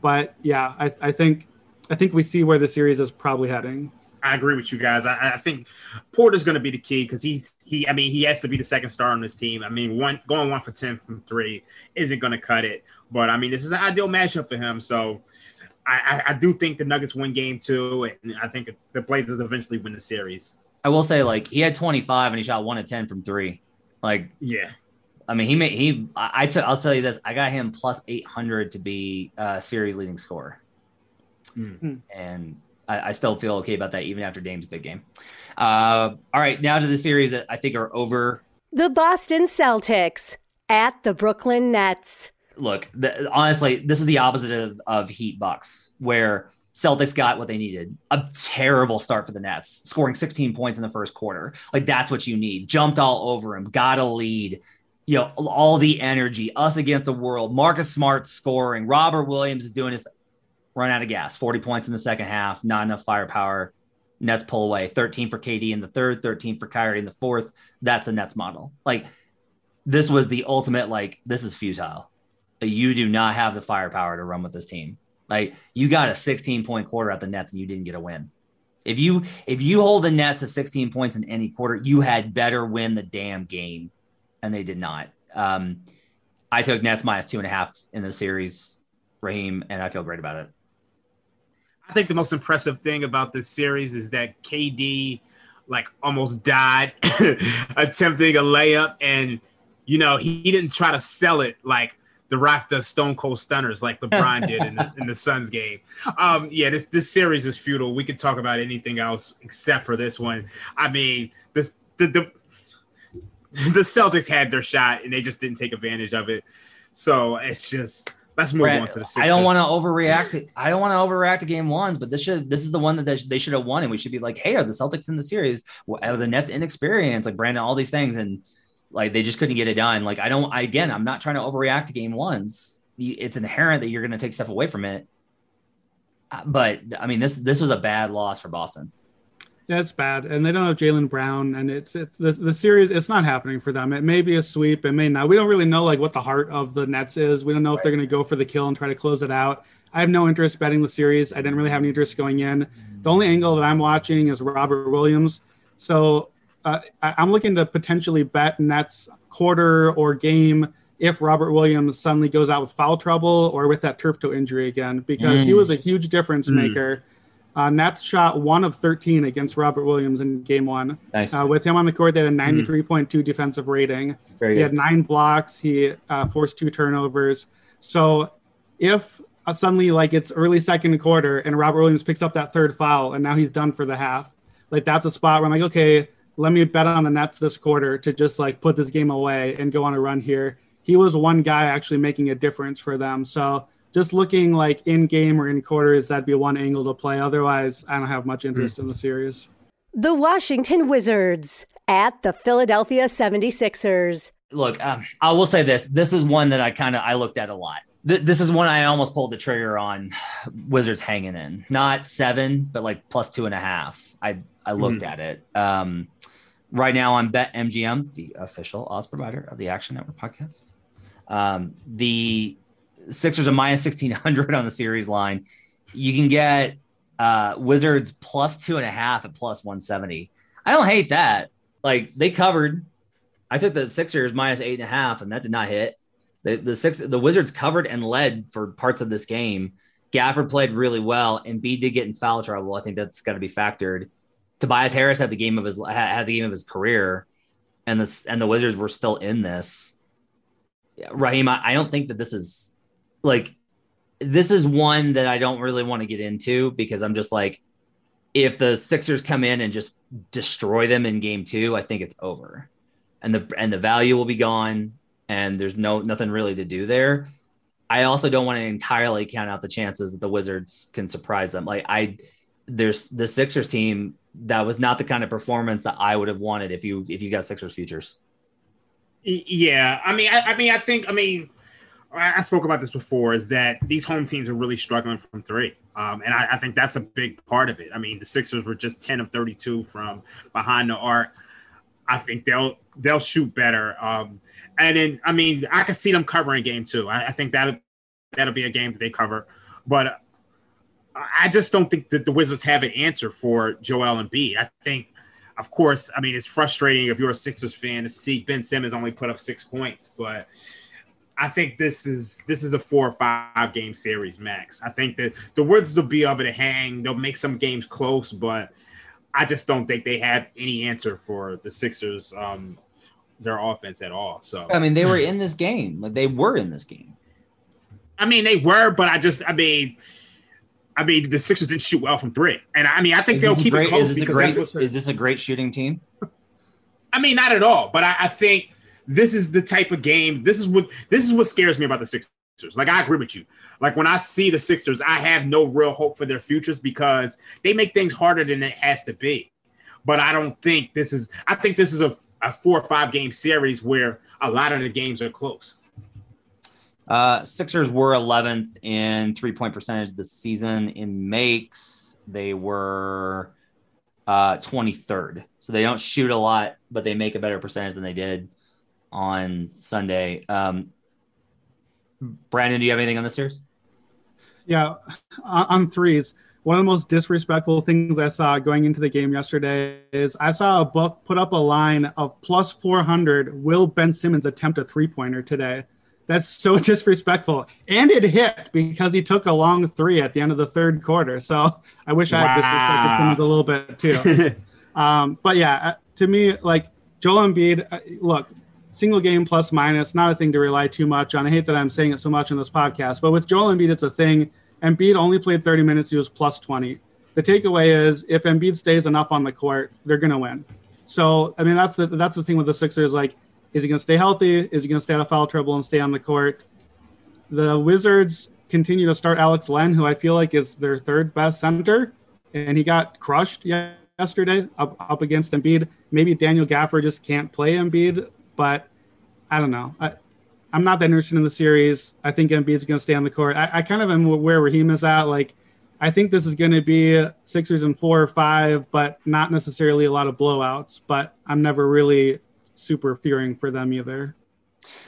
[SPEAKER 6] But yeah, I, I think I think we see where the series is probably heading.
[SPEAKER 7] I agree with you guys. I, I think Porter's going to be the key because he's he. I mean, he has to be the second star on this team. I mean, one going one for ten from three isn't going to cut it. But I mean, this is an ideal matchup for him. So I, I, I do think the Nuggets win game two, and I think the Blazers eventually win the series.
[SPEAKER 5] I will say, like he had 25 and he shot one of 10 from three. Like,
[SPEAKER 7] yeah.
[SPEAKER 5] I mean, he made he. I, I took. I'll tell you this. I got him plus 800 to be uh, series leading scorer,
[SPEAKER 7] mm.
[SPEAKER 5] and I, I, still feel okay about that even after Dame's big game. Uh, all right, now to the series that I think are over.
[SPEAKER 1] The Boston Celtics at the Brooklyn Nets.
[SPEAKER 5] Look, the, honestly, this is the opposite of, of Heat Bucks, where Celtics got what they needed. A terrible start for the Nets, scoring 16 points in the first quarter. Like that's what you need. Jumped all over him, got a lead. You know, all the energy, us against the world. Marcus Smart scoring. Robert Williams is doing his. run out of gas. 40 points in the second half, not enough firepower. Nets pull away. 13 for KD in the third, 13 for Kyrie in the fourth. That's the Nets model. Like this was the ultimate. Like this is futile. You do not have the firepower to run with this team. Like you got a 16 point quarter at the Nets and you didn't get a win. If you if you hold the Nets to 16 points in any quarter, you had better win the damn game, and they did not. Um, I took Nets minus two and a half in the series, Raheem, and I feel great about it.
[SPEAKER 7] I think the most impressive thing about this series is that KD like almost died *laughs* attempting a layup, and you know he, he didn't try to sell it like the Rock the Stone Cold Stunners like LeBron did in the in the Suns game. Um, yeah, this this series is futile. We could talk about anything else except for this one. I mean, this the the the Celtics had their shot and they just didn't take advantage of it. So it's just let's move
[SPEAKER 5] Brett,
[SPEAKER 7] on to the Sixers.
[SPEAKER 5] I don't want to overreact. To, I don't want to overreact to game ones, but this should this is the one that they, they should have won, and we should be like, hey, are the Celtics in the series? Are the Nets inexperienced? Like Brandon, all these things, and like they just couldn't get it done. Like I don't. I, again, I'm not trying to overreact to game ones. It's inherent that you're going to take stuff away from it. Uh, But I mean, this this was a bad loss for Boston.
[SPEAKER 6] That's bad, and they don't have Jaylen Brown, and it's it's the, the series. It's not happening for them. It may be a sweep, it may not. We don't really know like what the heart of the Nets is. We don't know if they're going to go for the kill and try to close it out. I have no interest betting the series. I didn't really have any interest going in. The only angle that I'm watching is Robert Williams. So uh, I'm looking to potentially bet Nets quarter or game if Robert Williams suddenly goes out with foul trouble or with that turf toe injury again, because he
[SPEAKER 5] Mm.
[SPEAKER 6] was a huge difference
[SPEAKER 7] Mm.
[SPEAKER 6] maker. Uh, Nets shot one of 13 against Robert Williams in game one.
[SPEAKER 5] Nice,
[SPEAKER 6] Uh, with him on the court, they had a 93.2 defensive rating.
[SPEAKER 5] very
[SPEAKER 6] He
[SPEAKER 5] good.
[SPEAKER 6] had nine blocks. He uh, forced two turnovers. So if uh, suddenly, like it's early second quarter, and Robert Williams picks up that third foul, and now he's done for the half, like that's a spot where I'm like, okay, let me bet on the Nets this quarter to just like put this game away and go on a run here. He was one guy actually making a difference for them. So just looking like in game or in quarters, that'd be one angle to play. Otherwise, I don't have much interest in the series.
[SPEAKER 1] The Washington Wizards at the Philadelphia 76ers.
[SPEAKER 5] Look, um, I will say this: this is one that I kind of I looked at a lot. Th- this is one I almost pulled the trigger on. Wizards hanging in, not seven, but like plus two and a half. I I looked at it. Um, right now on BetMGM, the official odds provider of the Action Network podcast. Um, the Sixers are minus sixteen hundred *laughs* on the series line. You can get uh, Wizards plus two and a half at plus one seventy. I don't hate that. Like they covered. I took the Sixers minus eight and a half, and that did not hit. The the six the Wizards covered and led for parts of this game. Gafford played really well, and B did get in foul trouble. I think that's got to be factored. Tobias Harris had the game of his had the game of his career, and this and the Wizards were still in this. Raheem, I, I don't think that this is like this is one that I don't really want to get into because I'm just like, if the Sixers come in and just destroy them in game two, I think it's over. And the and the value will be gone and there's no nothing really to do there. I also don't want to entirely count out the chances that the Wizards can surprise them. Like I there's the Sixers team that was not the kind of performance that I would have wanted if you if you got Sixers futures.
[SPEAKER 7] Yeah, I mean, I, I mean, I think, I mean, I, spoke about this before. Is that these home teams are really struggling from three, um, and I, I think that's a big part of it. I mean, the Sixers were just ten of thirty-two from behind the arc. I think they'll they'll shoot better, um, and then I mean, I could see them covering game two. I, I think that that'll be a game that they cover, but. I just don't think that the Wizards have an answer for Joel Embiid. I think of course, I mean, it's frustrating if you're a Sixers fan to see Ben Simmons only put up six points, but I think this is this is a four or five game series max. I think that the Wizards will be able to hang. They'll make some games close, but I just don't think they have any answer for the Sixers, um, their offense at all. So
[SPEAKER 5] I mean, they were in this game. Like they were in this game.
[SPEAKER 7] I mean, they were, but I just, I mean, I mean, the Sixers didn't shoot well from three, and I mean, I think
[SPEAKER 5] Is
[SPEAKER 7] they'll keep
[SPEAKER 5] great,
[SPEAKER 7] it close
[SPEAKER 5] is, this a great, is this a great shooting team?
[SPEAKER 7] I mean, not at all. But I, I think this is the type of game. This is what this is what scares me about the Sixers. Like I agree with you. Like when I see the Sixers, I have no real hope for their futures because they make things harder than it has to be. But I don't think this is. I think this is a, a four or five game series where a lot of the games are close.
[SPEAKER 5] Uh, Sixers were 11th in three point percentage this season. In makes, they were uh, 23rd. So they don't shoot a lot, but they make a better percentage than they did on Sunday. Um, Brandon, do you have anything on this series?
[SPEAKER 6] Yeah, on threes. One of the most disrespectful things I saw going into the game yesterday is I saw a book put up a line of plus 400. Will Ben Simmons attempt a three pointer today? That's so *laughs* disrespectful. And it hit because he took a long three at the end of the third quarter. So I wish I had disrespected Simmons a little bit too. *laughs* um, but yeah, uh, to me, like Joel Embiid, uh, look, single game plus minus, not a thing to rely too much on. I hate that I'm saying it so much on this podcast, but with Joel Embiid, it's a thing. Embiid only played 30 minutes. He was plus 20. The takeaway is if Embiid stays enough on the court, they're going to win. So, I mean, that's the that's the thing with the Sixers. Like, is he going to stay healthy? Is he going to stay out of foul trouble and stay on the court? The Wizards continue to start Alex Len, who I feel like is their third best center, and he got crushed yesterday up, up against Embiid. Maybe Daniel Gafford just can't play Embiid, but I don't know. I, I'm not that interested in the series. I think Embiid's going to stay on the court. I, I kind of am where Raheem is at. Like, I think this is going to be Sixers in four or five, but not necessarily a lot of blowouts. But I'm never really super fearing for them either.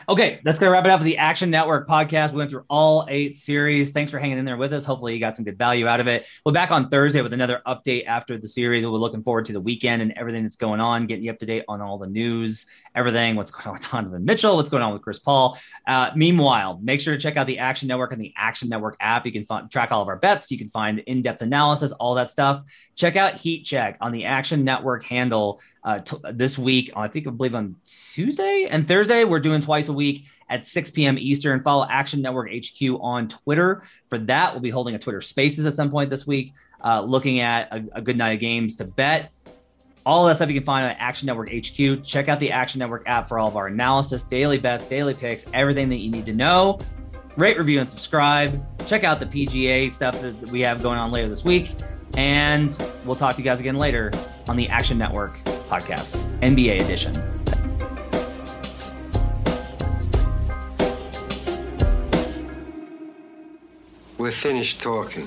[SPEAKER 5] Okay, that's going to wrap it up for the Action Network podcast. We went through all eight series. Thanks for hanging in there with us. Hopefully, you got some good value out of it. We'll be back on Thursday with another update after the series. We're looking forward to the weekend and everything that's going on, getting you up to date on all the news, everything, what's going on with Donovan Mitchell, what's going on with Chris Paul. Uh, meanwhile, make sure to check out the Action Network and the Action Network app. You can find, track all of our bets. You can find in depth analysis, all that stuff. Check out Heat Check on the Action Network handle uh, t- this week. I think I believe on Tuesday and Thursday. We're doing twice a week at 6 p.m. Eastern. Follow Action Network HQ on Twitter. For that, we'll be holding a Twitter Spaces at some point this week, uh, looking at a, a good night of games to bet. All of that stuff you can find on Action Network HQ. Check out the Action Network app for all of our analysis, daily bets, daily picks, everything that you need to know. Rate, review, and subscribe. Check out the PGA stuff that we have going on later this week. And we'll talk to you guys again later on the Action Network podcast, NBA edition.
[SPEAKER 9] We're finished talking.